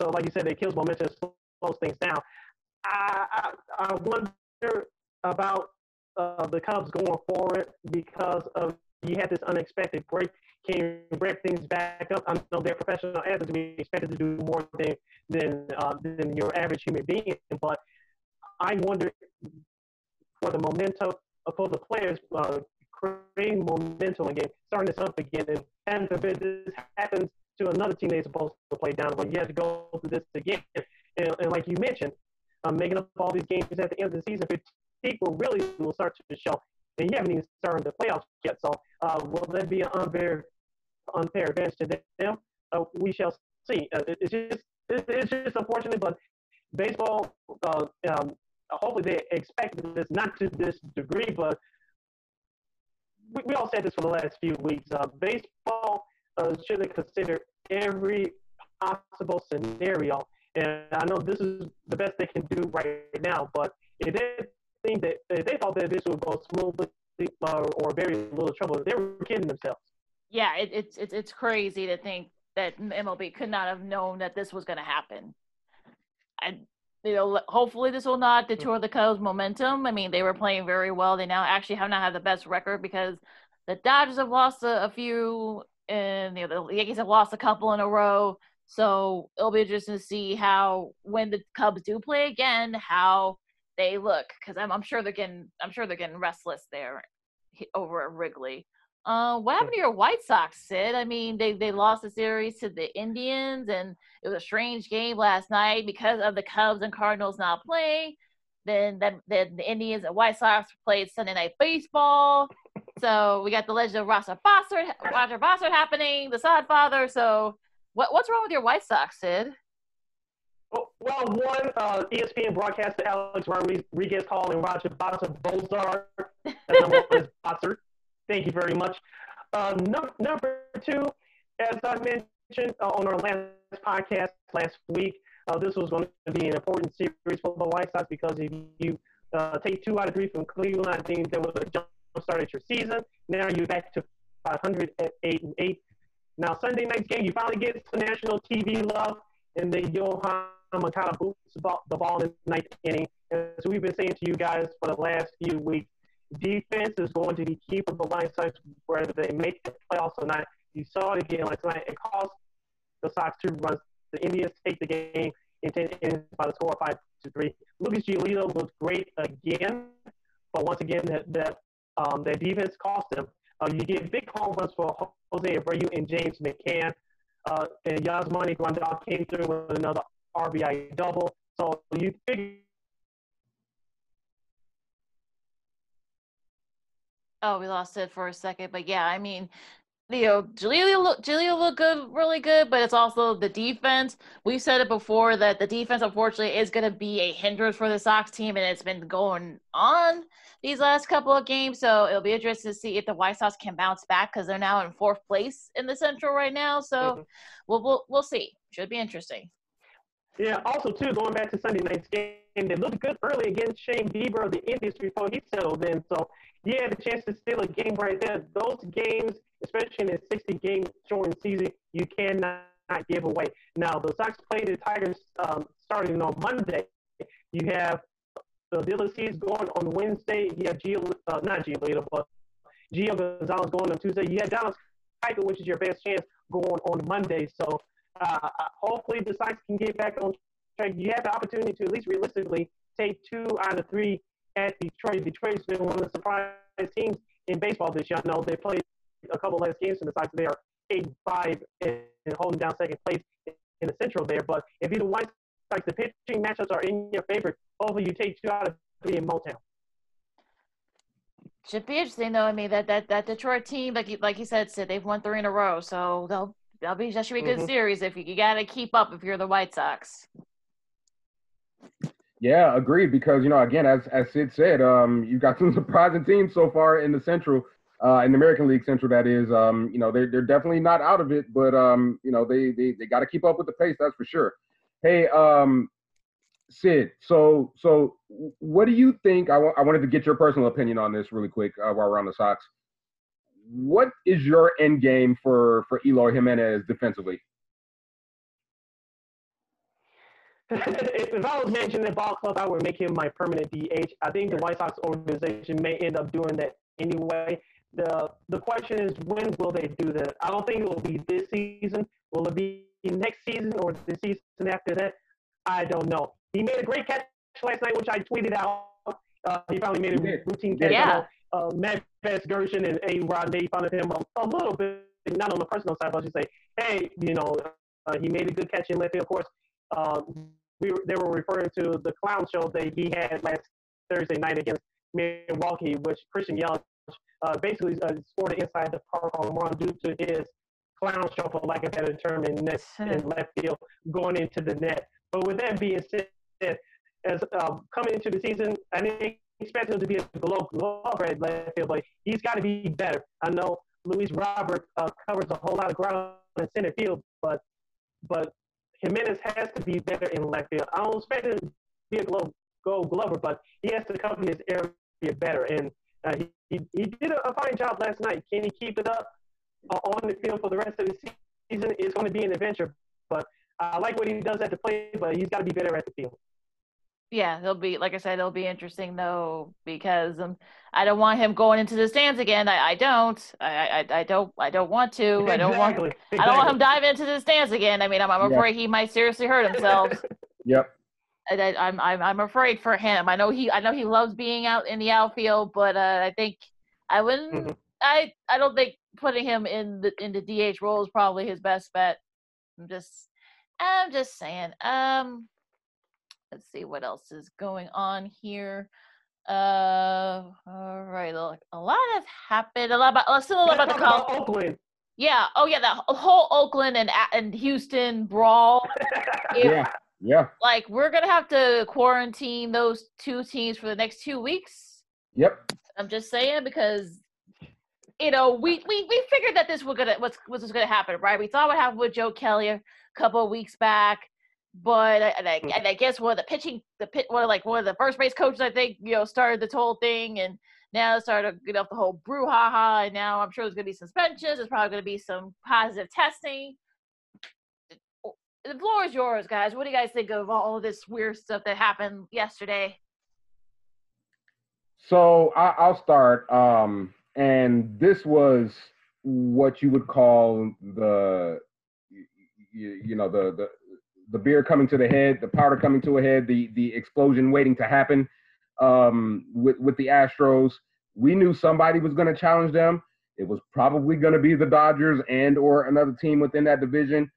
So, like you said, it kills momentum, slows things down. I, I, I wonder about uh, the Cubs going forward because of you had this unexpected break. Can you break things back up? I know they're professional athletes. be expected to do more than than uh, than your average human being, but I wonder for the momentum for the players uh, creating momentum again, starting this up again, and if this happens to another team they're supposed to play down, but you have to go through this again. And, and like you mentioned, um, making up all these games at the end of the season, will really will start to show. And you haven't even started the playoffs yet. So uh, will that be an unfair, unfair advantage to them? Uh, we shall see. Uh, it's just it's just unfortunate, but baseball. Uh, um, hopefully they expect this not to this degree, but we, we all said this for the last few weeks. Uh, baseball uh, should consider every possible scenario and I know this is the best they can do right now, but if they think that they thought that this would go smoothly uh, or very little trouble, they were kidding themselves. Yeah, it, it's it's it's crazy to think that MLB could not have known that this was going to happen. And you know, hopefully this will not deter the Cubs' momentum. I mean, they were playing very well. They now actually have not had the best record because the Dodgers have lost a, a few, and you know the Yankees have lost a couple in a row. So it'll be interesting to see how when the Cubs do play again, how they look because I'm, I'm sure they're getting I'm sure they're getting restless there over at Wrigley. Uh, what happened to your White Sox, Sid? I mean, they they lost the series to the Indians, and it was a strange game last night because of the Cubs and Cardinals not playing. Then, then, then the Indians and White Sox played Sunday Night Baseball. So we got the legend of Roger Bossard, Roger Bossard happening, the Sod Father. So what, what's wrong with your White Sox, Sid? Well, one uh, ESPN broadcaster Alex Rodriguez calling Roger Bossard Bozard. number one is Thank you very much. Uh, no, number two, as I mentioned uh, on our last podcast last week, uh, this was going to be an important series for the White Sox because if you uh, take two out of three from Cleveland, I think there was a jump start at your season. Now you're back to 500 at eight and eight. Now, Sunday night's game, you finally get some national TV love, and then Yoan Moncada boots the ball in the ninth inning. As we've been saying to you guys for the last few weeks, defense is going to be key for the White whether they make the playoffs or not. You saw it again last night. It cost the Sox two runs. The Indians take the game in 10 innings by the score of 5 to 3. Lucas Giolito was great again, but once again, that, that, um, that defense cost them. Uh, you get big home runs for Jose Abreu and James McCann. Uh, and Yasmani Grandal came through with another RBI double. So you figure. Oh, we lost it for a second, but yeah, I mean, you know, Jaleel look Jaleel look good, really good, but it's also the defense. We've said it before that the defense, unfortunately, is going to be a hindrance for the Sox team, and it's been going on these last couple of games. So it'll be interesting to see if the White Sox can bounce back because they're now in fourth place in the Central right now. So mm-hmm. we'll, we'll we'll see. Should be interesting. Yeah. Also, too, going back to Sunday night's game, they looked good early against Shane Bieber of the Indians before he settled in. So he had a chance to steal a game right there. Those games especially in a 60 game shortened season, you cannot give away. Now, the Sox play the Tigers um, starting on Monday. You have the Ulysses going on Wednesday. You have Gio, uh, not Gio but Gio Gonzalez going on Tuesday. You have Dallas Keuchel, which is your best chance going on Monday. So uh, uh, hopefully the Sox can get back on track. You have the opportunity to at least realistically take two out of three at Detroit. Detroit's been one of the surprise teams in baseball this year. I know they played a couple less games from the Sox. They are eight five and holding down second place in the Central there. But if you're the White Sox, the pitching matchups are in your favor. Hopefully, you take two out of three in Motown. Should be interesting though. I mean that that that Detroit team, like you like you said, said they've won three in a row, so they'll they'll be that should be a good mm-hmm. series. If you, you got to keep up if you're the White Sox. Yeah, agreed. Because you know, again, as as Sid said, um, you've got some surprising teams so far in the Central uh, in the American League Central, that is, um, you know, they're, they're definitely not out of it, but, um, you know, they, they, they got to keep up with the pace, that's for sure. Hey, um, Sid, so, so what do you think? I, w- I wanted to get your personal opinion on this really quick uh, while we're on the Sox. What is your end game for, for Eloy Jimenez defensively? if I was managing the ball club, I would make him my permanent DH. I think the White Sox organization may end up doing that anyway. The the question is when will they do that? I don't think it will be this season. Will it be next season or the season after that? I don't know. He made a great catch last night, which I tweeted out. Uh, he finally made a routine catch. Yeah. Uh, Matt Vasgersian and A. Rod made fun of him a, a, little bit, not on the personal side, but I should say, hey, you know, uh, he made a good catch in left field. Of course, uh, we were, they were referring to the clown show that he had last Thursday night against Milwaukee, which Christian Yelich uh, basically uh, scored inside the park on run due to his clown show, for lack of a better term, in, net, in left field going into the net. But with that being said, as uh, coming into the season, I didn't expect him to be a glove glove at left field, but he's got to be better. I know Luis Robert uh, covers a whole lot of ground in center field, but but Jimenez has to be better in left field. I don't expect him to be a gold glover, but he has to cover his area better. And uh, he, he, he did a, a, fine job last night. Can he keep it up uh, on the field for the rest of the season? It's going to be an adventure. But I like what he does at the plate, but he's got to be better at the field. Yeah, he'll be like I said, it'll be interesting though because um, I don't want him going into the stands again. I, I don't. I, I, I don't. I don't want to. Exactly. I don't want. Exactly. I don't want him diving into the stands again. I mean, I'm, I'm afraid yeah. he might seriously hurt himself. yep. I, I'm I'm I'm afraid for him. I know he I know he loves being out in the outfield, but uh, I think I wouldn't. Mm-hmm. I I don't think putting him in the in the DH role is probably his best bet. I'm just I'm just saying. Um, let's see what else is going on here. Uh, all right. A lot has happened. A lot about. Let's see a little about the about Oakland. Yeah. Oh yeah. That whole Oakland and and Houston brawl. yeah yeah. Like we're gonna have to quarantine those two teams for the next two weeks. Yep. I'm just saying because you know we we, we figured that this was gonna what's was gonna happen, right? We thought what happened with Joe Kelly a couple of weeks back, but and I, and I guess one of the pitching the pit one of like one of the first base coaches I think you know started this whole thing and now started get off the whole brouhaha and now I'm sure there's gonna be suspensions. There's probably gonna be some positive testing the floor is yours, guys. What do you guys think of all of this weird stuff that happened yesterday? So I, will start. Um, and this was what you would call the, you, you, know, the, the the beer coming to the head, the powder coming to a head, the the explosion waiting to happen. Um, with with the Astros, we knew somebody was going to challenge them. It was probably going to be the Dodgers and or another team within that division.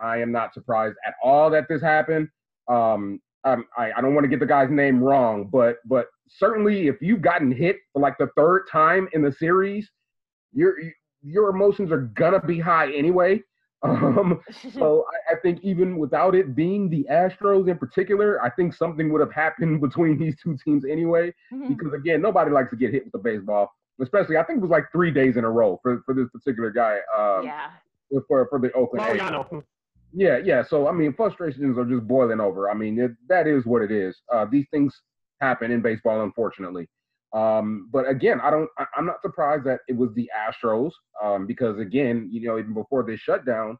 I am not surprised at all that this happened. Um, I, I don't want to get the guy's name wrong, but but certainly if you've gotten hit for like the third time in the series, you're your emotions are gonna be high anyway. Um, so I, I, think even without it being the Astros in particular, I think something would have happened between these two teams anyway. Mm-hmm. Because again, nobody likes to get hit with the baseball, especially I think it was like three days in a row for, for this particular guy. Um, yeah. For for the Oakland. Oh, yeah, yeah. So I mean, frustrations are just boiling over. I mean, it, that is what it is. Uh, these things happen in baseball, unfortunately. Um, but again, I don't. I, am not surprised that it was the Astros um, because again, you know, even before this shutdown,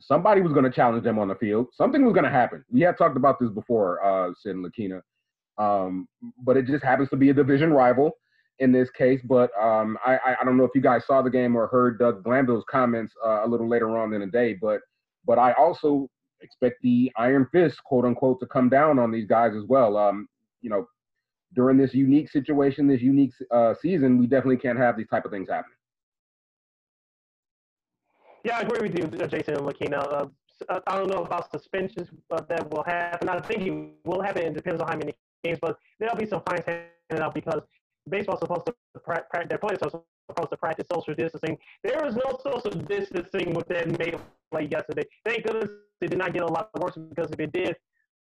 somebody was going to challenge them on the field. Something was going to happen. We had talked about this before, uh, Sid and Lakina. Um, but it just happens to be a division rival in this case. But um, I, I don't know if you guys saw the game or heard Doug Glanville's comments uh, a little later on in the day, but but I also expect the iron fist, quote unquote, to come down on these guys as well. Um, you know, during this unique situation, this unique uh, season, we definitely can't have these type of things happening. Yeah, I agree with you, uh, Jason and Lakina. Uh, uh, I don't know about suspensions uh, that will happen. I think it will happen. It depends on how many games, but there'll be some fines handed out because baseball's supposed to practice. Their players are supposed to practice social distancing. There was no social distancing with that May play yesterday. Thank goodness it did not get a lot worse because if it did,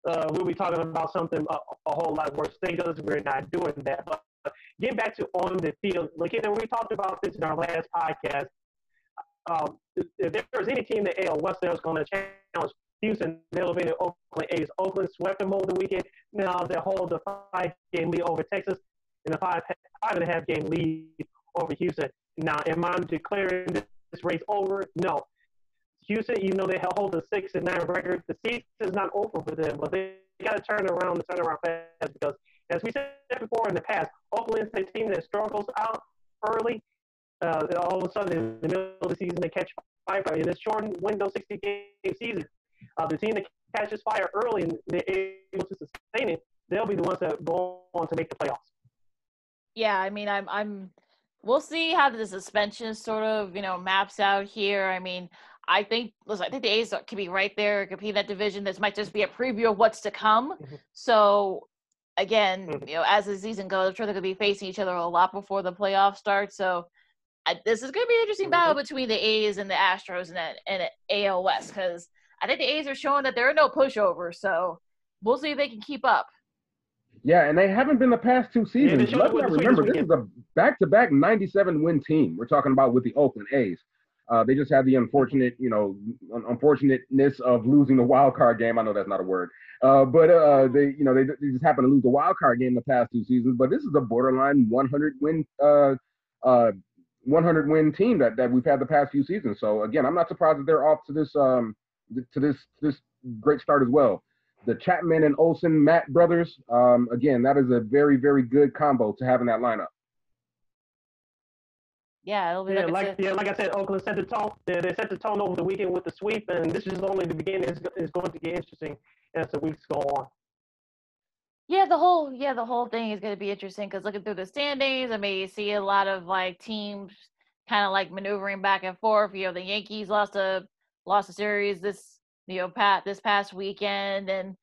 uh, we'll be talking about something a, a whole lot worse. Thank goodness we're not doing that. But getting back to on the field, look at we talked about this in our last podcast. Um, if there's any team that AL West is going to challenge Houston, they'll be the Oakland A's. Oakland swept them over the weekend. Now they hold the five game lead over Texas and the five five and a half game lead over Houston. Now, am I declaring this race over? No. Houston, even though they hold a six and nine record, the season is not over for them, but they got to turn around and turn around fast because, as we said before in the past, Oakland's a team that struggles out early. Uh, all of a sudden, in the middle of the season, they catch fire in this shortened window, 60 game season. Uh, the team that catches fire early and they're able to sustain it, they'll be the ones that go on to make the playoffs. Yeah, I mean, I'm, I'm. We'll see how the suspension sort of, you know, maps out here. I mean, I think listen, I think the A's could be right there, compete in that division. This might just be a preview of what's to come. Mm-hmm. So again, mm-hmm. you know, as the season goes, I'm sure they're gonna be facing each other a lot before the playoffs start. So I, this is gonna be an interesting mm-hmm. battle between the A's and the Astros and and AL West because I think the A's are showing that there are no pushovers. So we'll see if they can keep up. Yeah, and they haven't been the past two seasons. Yeah, Let me remember, this is a back-to-back 97 win team we're talking about with the Oakland A's. Uh, they just had the unfortunate, you know, unfortunateness of losing the wild card game. I know that's not a word, uh, but uh, they, you know, they, they, just happen to lose the wild card game the past two seasons. But this is a borderline 100 win, uh, uh, 100 win team that, that we've had the past few seasons. So again, I'm not surprised that they're off to this um, to this this great start as well. The Chapman and Olson Matt brothers, um, again, that is a very very good combo to have in that lineup. Yeah, it'll be yeah, like, yeah, like I said, Oakland set the tone. They, they set the tone over the weekend with the sweep, and this is only the beginning. It's, it's going to get interesting as the weeks go on. Yeah, the whole yeah the whole thing is going to be interesting because looking through the standings, I mean, you see a lot of like teams kind of like maneuvering back and forth. You know, the Yankees lost a lost a series this you know pat this past weekend, and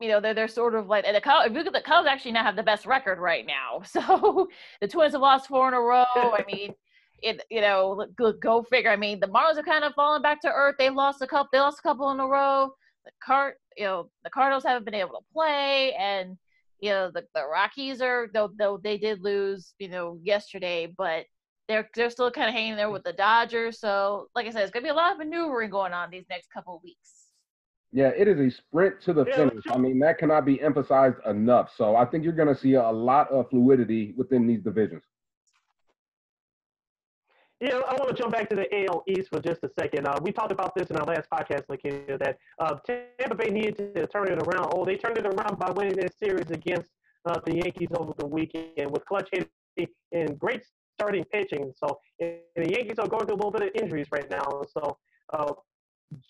you know they're they're sort of like and the Cubs. If you look at the Cubs, actually now have the best record right now. So the Twins have lost four in a row. I mean, it you know go, go figure. I mean, the Marlins are kind of falling back to earth. They lost a couple. They lost a couple in a row. The cart, you know, the Cardinals haven't been able to play, and you know the, the Rockies are though though they did lose you know yesterday, but they're they're still kind of hanging there with the Dodgers. So like I said, it's gonna be a lot of maneuvering going on these next couple of weeks. Yeah, it is a sprint to the finish. I mean, that cannot be emphasized enough. So I think you're going to see a lot of fluidity within these divisions. Yeah, I want to jump back to the AL East for just a second. Uh, we talked about this in our last podcast, Lakina, that uh, Tampa Bay needed to turn it around. Oh, they turned it around by winning their series against uh, the Yankees over the weekend with clutch hitting and great starting pitching. So and the Yankees are going through a little bit of injuries right now. So uh,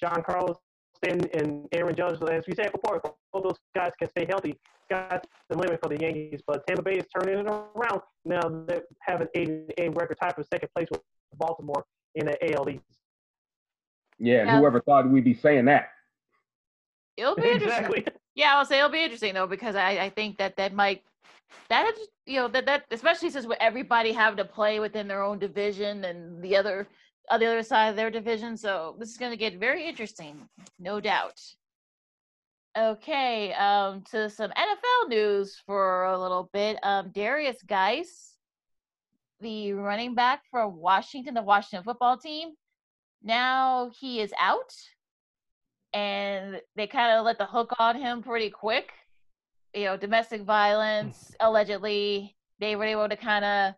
Giancarlo Stanton and Aaron Judge, as we said before, all those guys can stay healthy. Got the limit for the Yankees, but Tampa Bay is turning it around. Now they have an eight and eight record, tied for second place with Baltimore in the AL East. Yeah, yeah. whoever thought we'd be saying that? It'll be exactly. interesting. Yeah, I'll say it'll be interesting though because I, I think that that might that is you know that that especially since everybody have to play within their own division and the other on the other side of their division. So this is going to get very interesting, no doubt. Okay, um, to some NFL news for a little bit. Um, Derrius Guice, the running back for Washington, the Washington football team, now he is out, and they kind of let the hook on him pretty quick. You know, domestic violence allegedly. They were able to kind of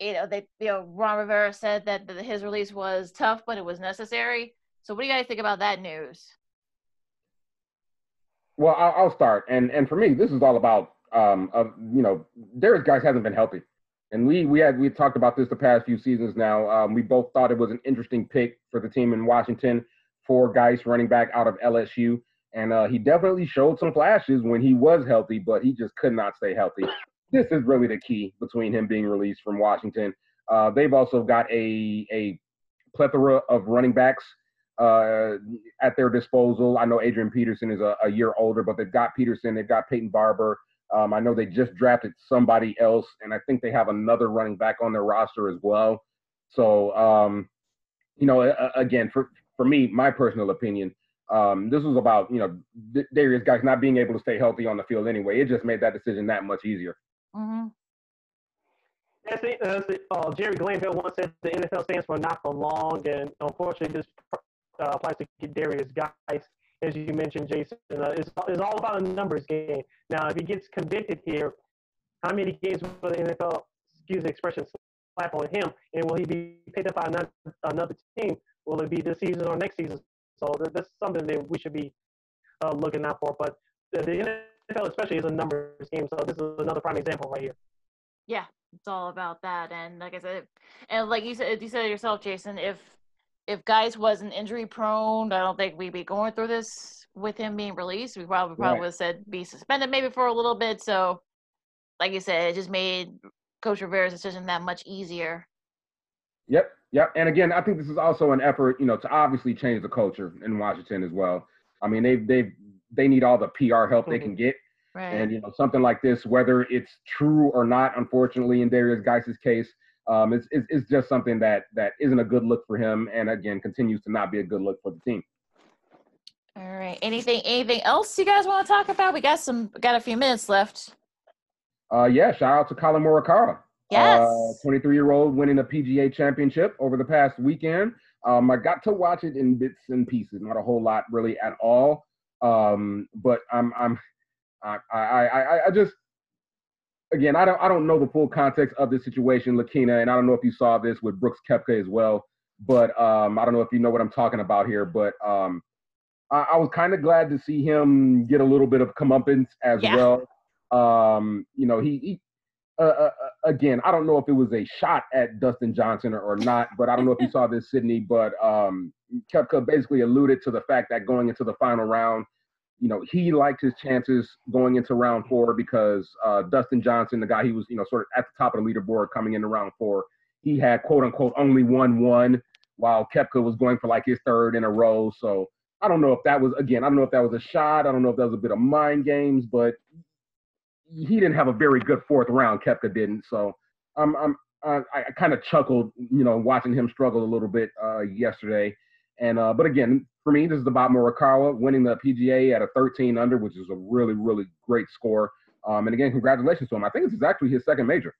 you know, they, you know, Ron Rivera said that the, his release was tough, but it was necessary. So, what do you guys think about that news? Well, I'll, I'll start, and and for me, this is all about, um, of you know, Derrius Guice hasn't been healthy, and we we had we talked about this the past few seasons. Now, um, we both thought it was an interesting pick for the team in Washington for Guice running back out of LSU, and uh, he definitely showed some flashes when he was healthy, but he just could not stay healthy this is really the key between him being released from Washington. Uh, they've also got a a plethora of running backs uh, at their disposal. I know Adrian Peterson is a, a, year older, but they've got Peterson, they've got Peyton Barber. Um, I know they just drafted somebody else, and I think they have another running back on their roster as well. So, um, you know, again, for for me, my personal opinion, um, this was about you know Derrius Guice not being able to stay healthy on the field anyway. It just made that decision that much easier. Mm-hmm. That's it. That's it. Uh, Jerry Glanville once said the NFL stands for not for long, and unfortunately, this uh, applies to Derrius Guice. As you mentioned, Jason, uh, it's, it's all about a numbers game. Now, if he gets convicted here, how many games will the NFL, excuse the expression, slap on him? And will he be picked up by another, another team? Will it be this season or next season? So that's something that we should be uh, looking out for. But the NFL especially is a numbers game, so this is another prime example right here. Yeah, it's all about that, and like I said, and like you said, you said yourself, Jason, if if Guice wasn't injury prone, I don't think we'd be going through this with him being released. We probably probably right. would have said be suspended maybe for a little bit. So, like you said, it just made Coach Rivera's decision that much easier. Yep, yep. And again, I think this is also an effort, you know, to obviously change the culture in Washington as well. I mean, they've they've they need all the PR help mm-hmm. they can get. Right. And you know something like this, whether it's true or not, unfortunately, in Derrius Guice's case, um, it's, it's, it's just something that that isn't a good look for him, and again continues to not be a good look for the team. All right. Anything anything else you guys want to talk about? We got some got a few minutes left. Uh, yeah. Shout out to Collin Morikawa. Yes. 23 uh, year old winning a PGA championship over the past weekend. Um, I got to watch it in bits and pieces, not a whole lot really at all. Um, but I'm I'm I, I I I just again I don't I don't know the full context of this situation, Lakina, and I don't know if you saw this with Brooks Koepka as well. But um, I don't know if you know what I'm talking about here, but um, I, I was kind of glad to see him get a little bit of comeuppance as yeah. well. Um, you know, he, he uh, uh, uh again, I don't know if it was a shot at Dustin Johnson or, or not, but I don't know if you saw this, Sydney. But um, Koepka basically alluded to the fact that going into the final round, you know, he liked his chances going into round four because uh, Dustin Johnson, the guy he was, you know, sort of at the top of the leaderboard coming into round four, he had quote unquote only won one, while Koepka was going for like his third in a row. So I don't know if that was again, I don't know if that was a shot. I don't know if that was a bit of mind games, but he didn't have a very good fourth round. Koepka didn't. So I'm, I'm I, I kind of chuckled, you know, watching him struggle a little bit uh, yesterday. And uh, but again, for me, this is about Morikawa winning the PGA at a 13 under, which is a really, really great score. Um, and again, congratulations to him. I think this is actually his second major.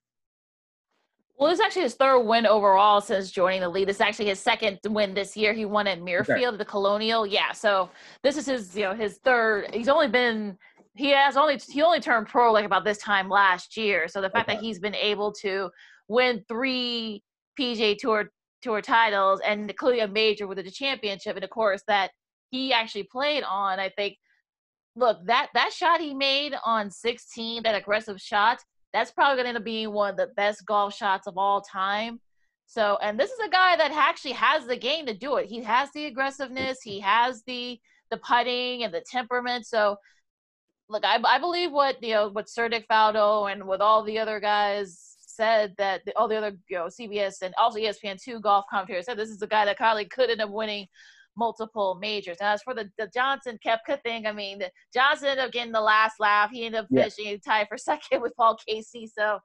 Well, this is actually his third win overall since joining the league. This is actually his second win this year. He won at Muirfield, okay. the Colonial. Yeah, so this is his, you know, his third. He's only been he has only he only turned pro like about this time last year. So the fact okay. that he's been able to win three PGA Tour tour titles and including a major with the championship and of course that he actually played on i think look that that shot he made on 16 that aggressive shot that's probably going to end up being one of the best golf shots of all time so and this is a guy that actually has the game to do it he has the aggressiveness he has the the putting and the temperament so look i, I believe what you know what Sir Nick Faldo and with all the other guys said that the, all the other, you know, CBS and also ESPN two golf commentators said this is a guy that probably could end up winning multiple majors. As for the, the Johnson Koepka thing, I mean, the, Johnson ended up getting the last laugh. He ended up Yeah. finishing tied for second with Paul Casey. So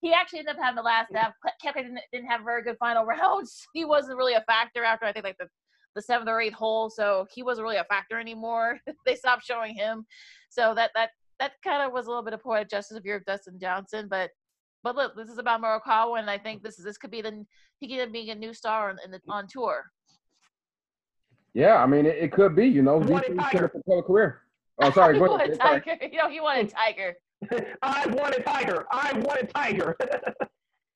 he actually ended up having the last laugh. Koepka didn't, didn't have very good final rounds. He wasn't really a factor after I think like the the seventh or eighth hole, so he wasn't really a factor anymore. they stopped showing him, so that that that kind of was a little bit of poetic justice of you're Dustin Johnson. But but look, this is about Morikawa, and I think this is this could be the he could end up being a new star on, in the, on tour. Yeah, I mean, it, it could be. You know, He wanted D3's Tiger. gonna a career. Oh, sorry. he wanted ahead. Sorry. Tiger. You know, he wanted Tiger. I wanted Tiger. I wanted Tiger.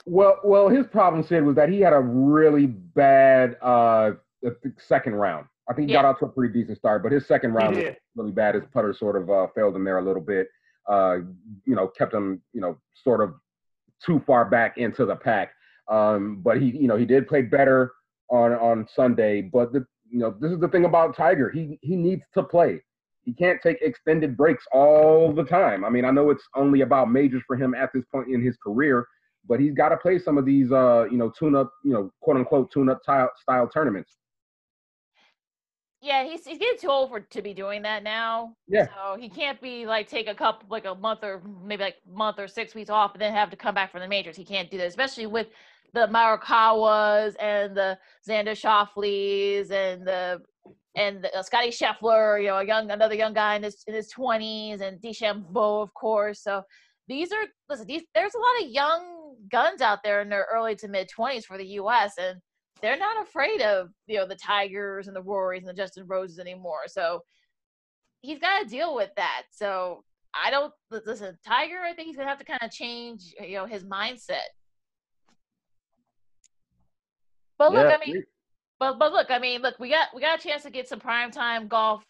Well, well, his problem, Sid, was that he had a really bad uh uh, second round. I think he got Yeah. out to a pretty decent start, but his second round was really bad. His putter sort of uh, failed him there a little bit. Uh, you know, kept him, you know, sort of too far back into the pack. Um, but he, you know, he did play better on on Sunday. But the, you know, this is the thing about Tiger. He he needs to play. He can't take extended breaks all the time. I mean, I know it's only about majors for him at this point in his career, but he's got to play some of these, uh, you know, tune up, you know, quote unquote tune up style, style tournaments. Yeah, he's he's getting too old for to be doing that now. Yeah. So he can't be like take a couple like a month or maybe like month or six weeks off and then have to come back for the majors. He can't do that, especially with the Morikawas and the Xander Schauffele's and the and the, uh, Scotty Scheffler, you know, a young another young guy in his in his twenties, and DeChambeau, of course. So these are listen, these there's a lot of young guns out there in their early to mid twenties for the U.S. and they're not afraid of you know the Tigers and the Rorys and the Justin Roses anymore. So he's got to deal with that. So I don't li- listen. Tiger, I think he's gonna have to kind of change you know his mindset. But look, Yeah, I mean, but but look, I mean, look, we got we got a chance to get some primetime golf,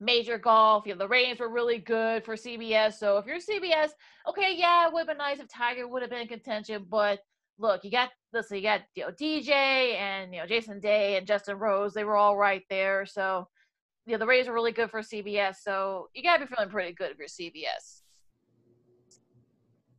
major golf. You know, the ratings were really good for CBS. So if you're CBS, okay, yeah, it would have been nice if Tiger would have been in contention. But look, you got listen, you got you know DJ and you know Jason Day and Justin Rose. They were all right there. So you know the Rays were really good for CBS. So you gotta be feeling pretty good if you're CBS.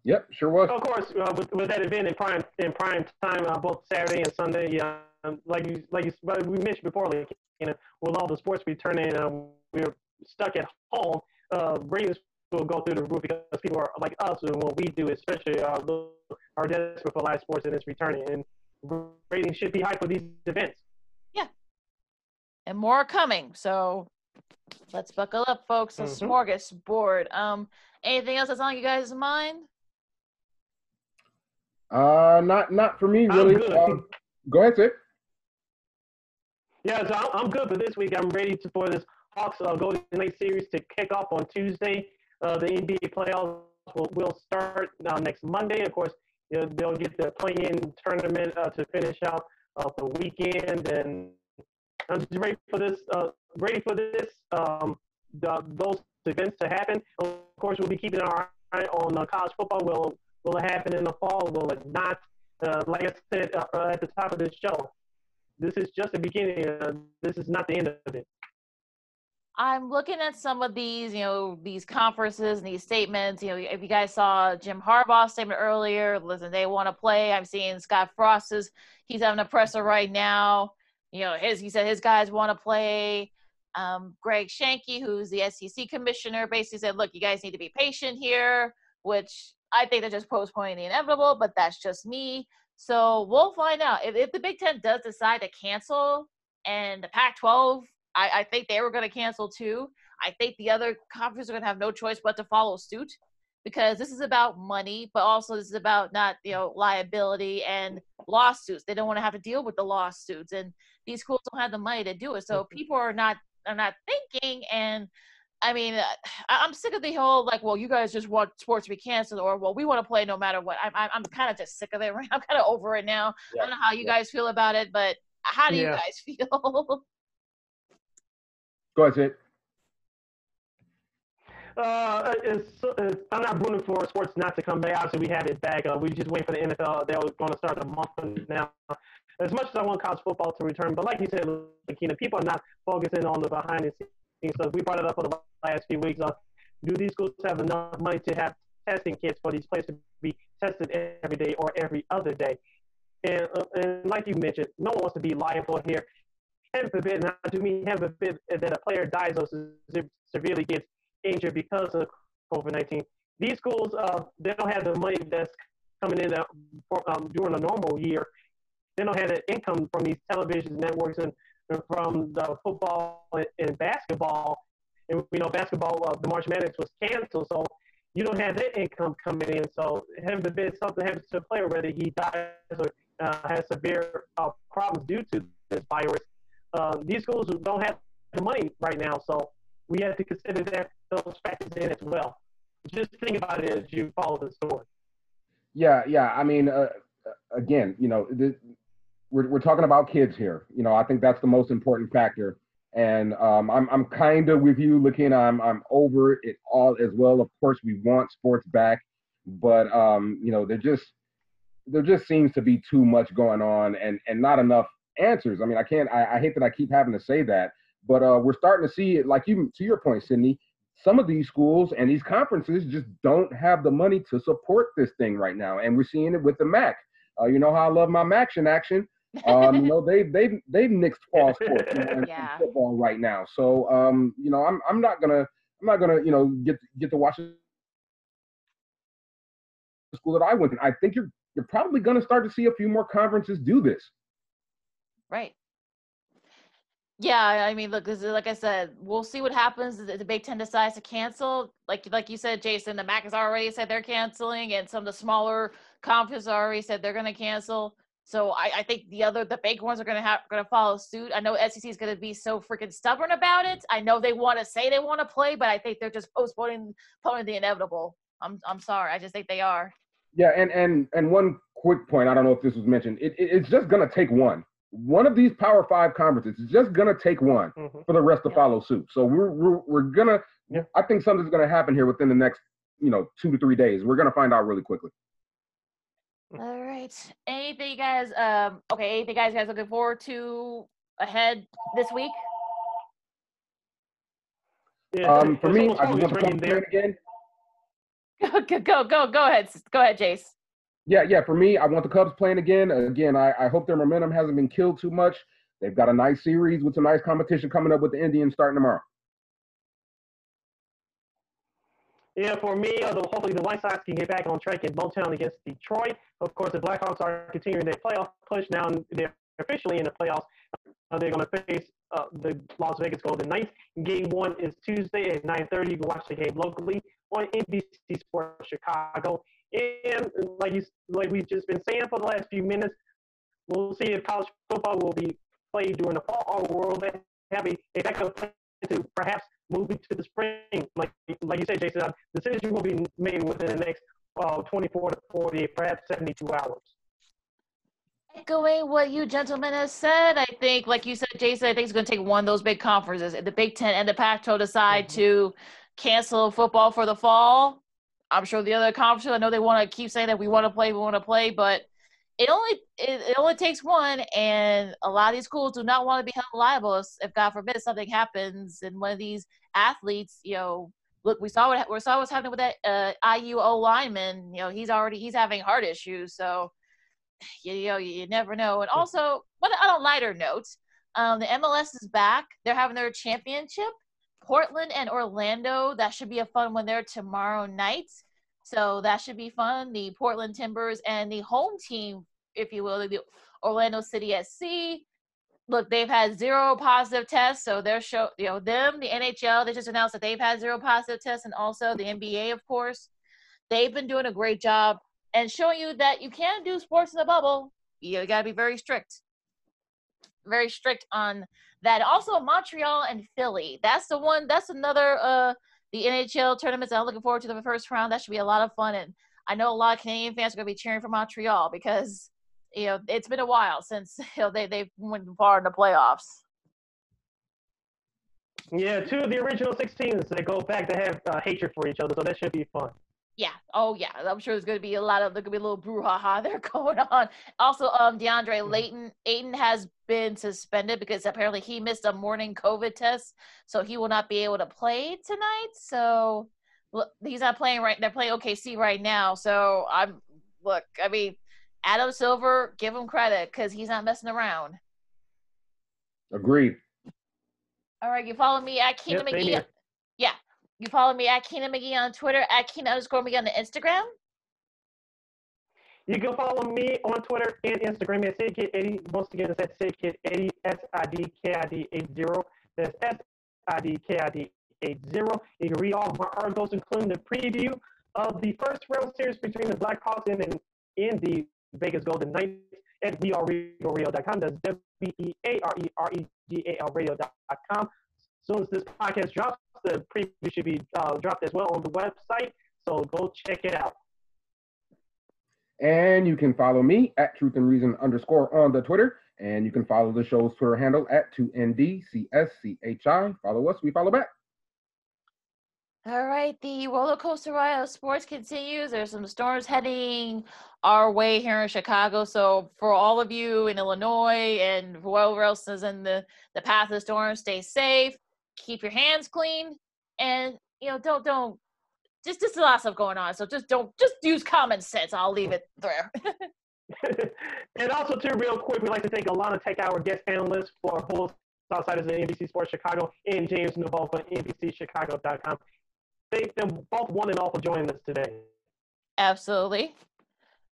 Yep, sure was. of course, uh, with, with that event in prime in prime time, uh, both Saturday and Sunday, uh, um, like you like you, but we mentioned before, like you know, with all the sports returning, um, we're stuck at home. Uh, ratings will go through the roof because people are like us and what we do, especially uh, those are desperate for live sports and it's returning, and ratings should be high for these events. Yeah, and more are coming. So let's buckle up, folks. A Mhm. smorgasbord. Um, anything else that's on you guys' mind? Uh, not not for me really. good. Um, go ahead, Sid. Yeah, so I'm, I'm good for this week. I'm ready to, for this Hawks uh, Golden Knight series to kick off on Tuesday. Uh, the NBA playoffs will, will start uh, next Monday. Of course, you know, they'll get the play-in tournament uh, to finish out uh, the weekend, and I'm just ready for this. Uh, ready for this. Um, the, those events to happen. Of course, we'll be keeping our eye on college football. Will will it happen in the fall? Will it not? Like I said at the top of this show, this is just the beginning. This is not the end of it. I'm looking at some of these, you know, these conferences and these statements. You know, if you guys saw Jim Harbaugh's statement earlier, listen, they want to play. I'm seeing Scott Frost's. He's having a presser right now. You know, his he said his guys want to play. Um, Greg Sankey, who's the SEC commissioner, basically said, "Look, you guys need to be patient here," which I think they're just postponing the inevitable, but that's just me. So we'll find out if, if the Big Ten does decide to cancel and the Pac-12 I, I think they were going to cancel too. I think the other conferences are going to have no choice but to follow suit because this is about money, but also this is about not you know liability and lawsuits. They don't want to have to deal with the lawsuits, and these schools don't have the money to do it. So mm-hmm. people are not are not thinking. And I mean, I- I'm sick of the whole like, well, you guys just want sports to be canceled, or well, we want to play no matter what. I'm I'm, I'm kind of just sick of it. Right? I'm kind of over it now. I don't know how you guys feel about it, but how do you guys feel? Go ahead, Sid. Uh, it's, it's, I'm not rooting for sports not to come back. Obviously, we have it back. Uh, we just wait for the NFL. They're going to start the month now. As much as I want college football to return, but like you said, like, people are not focusing on the behind the scenes stuff. We brought it up for the last few weeks. Uh, do these schools have enough money to have testing kits for these players to be tested every day or every other day? And, uh, and like you mentioned, no one wants to be liable here. Heaven forbid, and I do mean heaven forbid, that a player dies or se- severely gets injured because of COVID-19. These schools, uh, they don't have the money that's coming in uh, for, um, during a normal year. They don't have the income from these television networks and, from the football and, and basketball. And you know, basketball, uh, the March Madness was canceled, so you don't have that income coming in. So heaven forbid something happens to a player, whether he dies or uh, has severe uh, problems due to this virus. Uh, these schools don't have the money right now, so we have to consider that those factors in as well. Just think about it as you follow the story. Yeah, yeah. I mean, uh, again, you know, we're we're talking about kids here. You know, I think that's the most important factor. And um, I'm I'm kind of with you, looking. I'm I'm over it all as well. Of course, we want sports back, but um, you know, there just there just seems to be too much going on and and not enough answers. I mean, I can't. I, I hate that I keep having to say that, but uh, we're starting to see it. Like you, to your point, Sydney. Some of these schools and these conferences just don't have the money to support this thing right now, and we're seeing it with the MAC. Uh, you know how I love my MACtion action. Um, you know they they've they've nixed fall sports you know, and Yeah. football right now. So um, you know I'm I'm not gonna I'm not gonna you know get get to watch the school that I went to. I think you're you're probably gonna start to see a few more conferences do this. Right. Yeah, I mean, look, this uh, is like I said, we'll see what happens. if The Big Ten decides to cancel, like like you said, Jason. The MAC has already said they're canceling, and some of the smaller conferences already said they're going to cancel. So I, I think the other, the big ones are going to have going to follow suit. I know SEC is going to be so freaking stubborn about it. I know they want to say they want to play, but I think they're just postponing, postponing the inevitable. I'm I'm sorry, I just think they are. Yeah, and and and one quick point. I don't know if this was mentioned. It, it it's just gonna take one. One of these Power Five conferences is just gonna take one Mhm. for the rest to Yeah. follow suit. So we're we're, we're gonna. Yeah. I think something's gonna happen here within the next you know two to three days. We're gonna find out really quickly. All right. Anything you guys um okay, anything you guys guys looking forward to ahead this week? Yeah, Um, for me, I just always want to raining come there. again. go go go go go ahead. Go ahead, Jace. Yeah, yeah. For me, I want the Cubs playing again. Again, I, I hope their momentum hasn't been killed too much. They've got a nice series with some nice competition coming up with the Indians starting tomorrow. Yeah, for me, uh, the, hopefully the White Sox can get back on track in Motown against Detroit. Of course, the Blackhawks are continuing their playoff push. Now they're officially in the playoffs. Uh, they're going to face uh, the Las Vegas Golden Knights. Game one is Tuesday at 9:30. You can watch the game locally on NBC Sports Chicago. And like you, like we've just been saying for the last few minutes, we'll see if college football will be played during the fall or will they have a, a backup plan to perhaps move it to the spring. Like like you said, Jason, the decision will be made within the next uh, 24 to 48, perhaps 72 hours. Echoing what you gentlemen have said, I think, like you said, Jason, I think it's going to take one of those big conferences. If the Big Ten and the Pac-12 decide Mhm. to cancel football for the fall, I'm sure the other conferences. I know they want to keep saying that we want to play, we want to play, but it only it, it only takes one, and a lot of these schools do not want to be held liable if, if God forbid something happens and one of these athletes, you know, look, we saw what we saw what's happening with that uh, IUO lineman. You know, he's already he's having heart issues, so you, you know you, you never know. And also, but on a lighter note, um, the MLS is back. They're having their championship. Portland and Orlando. That should be a fun one there tomorrow night. So that should be fun. The Portland Timbers and the home team, if you will, the Orlando City SC. Look, they've had zero positive tests, so they're show you know them. The NHL they just announced that they've had zero positive tests, and also the NBA, of course, they've been doing a great job and showing you that you can do sports in a bubble. You got to be very strict, very strict on that. Also, Montreal and Philly. That's the one. That's another. Uh, the NHL tournaments. I'm looking forward to the first round. That should be a lot of fun, and I know a lot of Canadian fans are going to be cheering for Montreal because you know it's been a while since you know they they've went far in the playoffs. Yeah, two of the original six teams that go back to have uh, hatred for each other, so that should be fun. Yeah. Oh, yeah. I'm sure there's going to be a lot of there to be a little brouhaha there going on. Also, um, DeAndre Ayton, Ayton has been suspended because apparently he missed a morning COVID test, so he will not be able to play tonight. So look, he's not playing right. They're playing OKC right now. So I'm look. I mean, Adam Silver, give him credit because he's not messing around. Agreed. All right, you follow me at Keena Yep, same McGee. here. Yeah, you follow me at Keena McGee on Twitter, at Keena underscore McGee on the Instagram. You can follow me on Twitter and Instagram at SidKid80. Once again, it's at SidKid80, S-I-D-K-I-D 80. That's S-I-D-K-I-D 80. You can read all of my articles, including the preview of the first round series between the Blackhawks and, and, and the Vegas Golden Knights at weareregalradio.com. That's W-E-A-R-E-R-E-G-A-L radio.com. As soon as this podcast drops, the preview should be uh, dropped as well on the website. So go check it out. And you can follow me at Truth and Reason underscore on the Twitter. And you can follow the show's Twitter handle at 2NDCSCHI. Follow us, we follow back. All right, the roller coaster ride of sports continues. There's some storms heading our way here in Chicago. So for all of you in Illinois and whoever else is in the, the path of the storm, stay safe, keep your hands clean, and you know, don't don't just just a lot of stuff going on. So just don't just use common sense. I'll leave it there. and also, too, real quick, we'd like to thank Alana Tech, our guest analyst for host Outsiders at NBC Sports Chicago, and James Neveau for NBCChicago.com. Thank them both one and all for joining us today. Absolutely.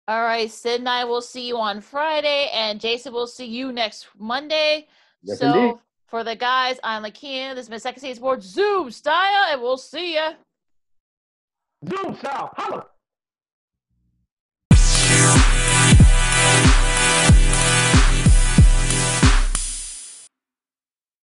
All right, Sid and I will see you on Friday, and Jason will see you next Monday. Yes, so indeed. For the guys, I'm Lakia. This has been Second City Sports Zoom style, and we'll see ya. Zoom style, holla!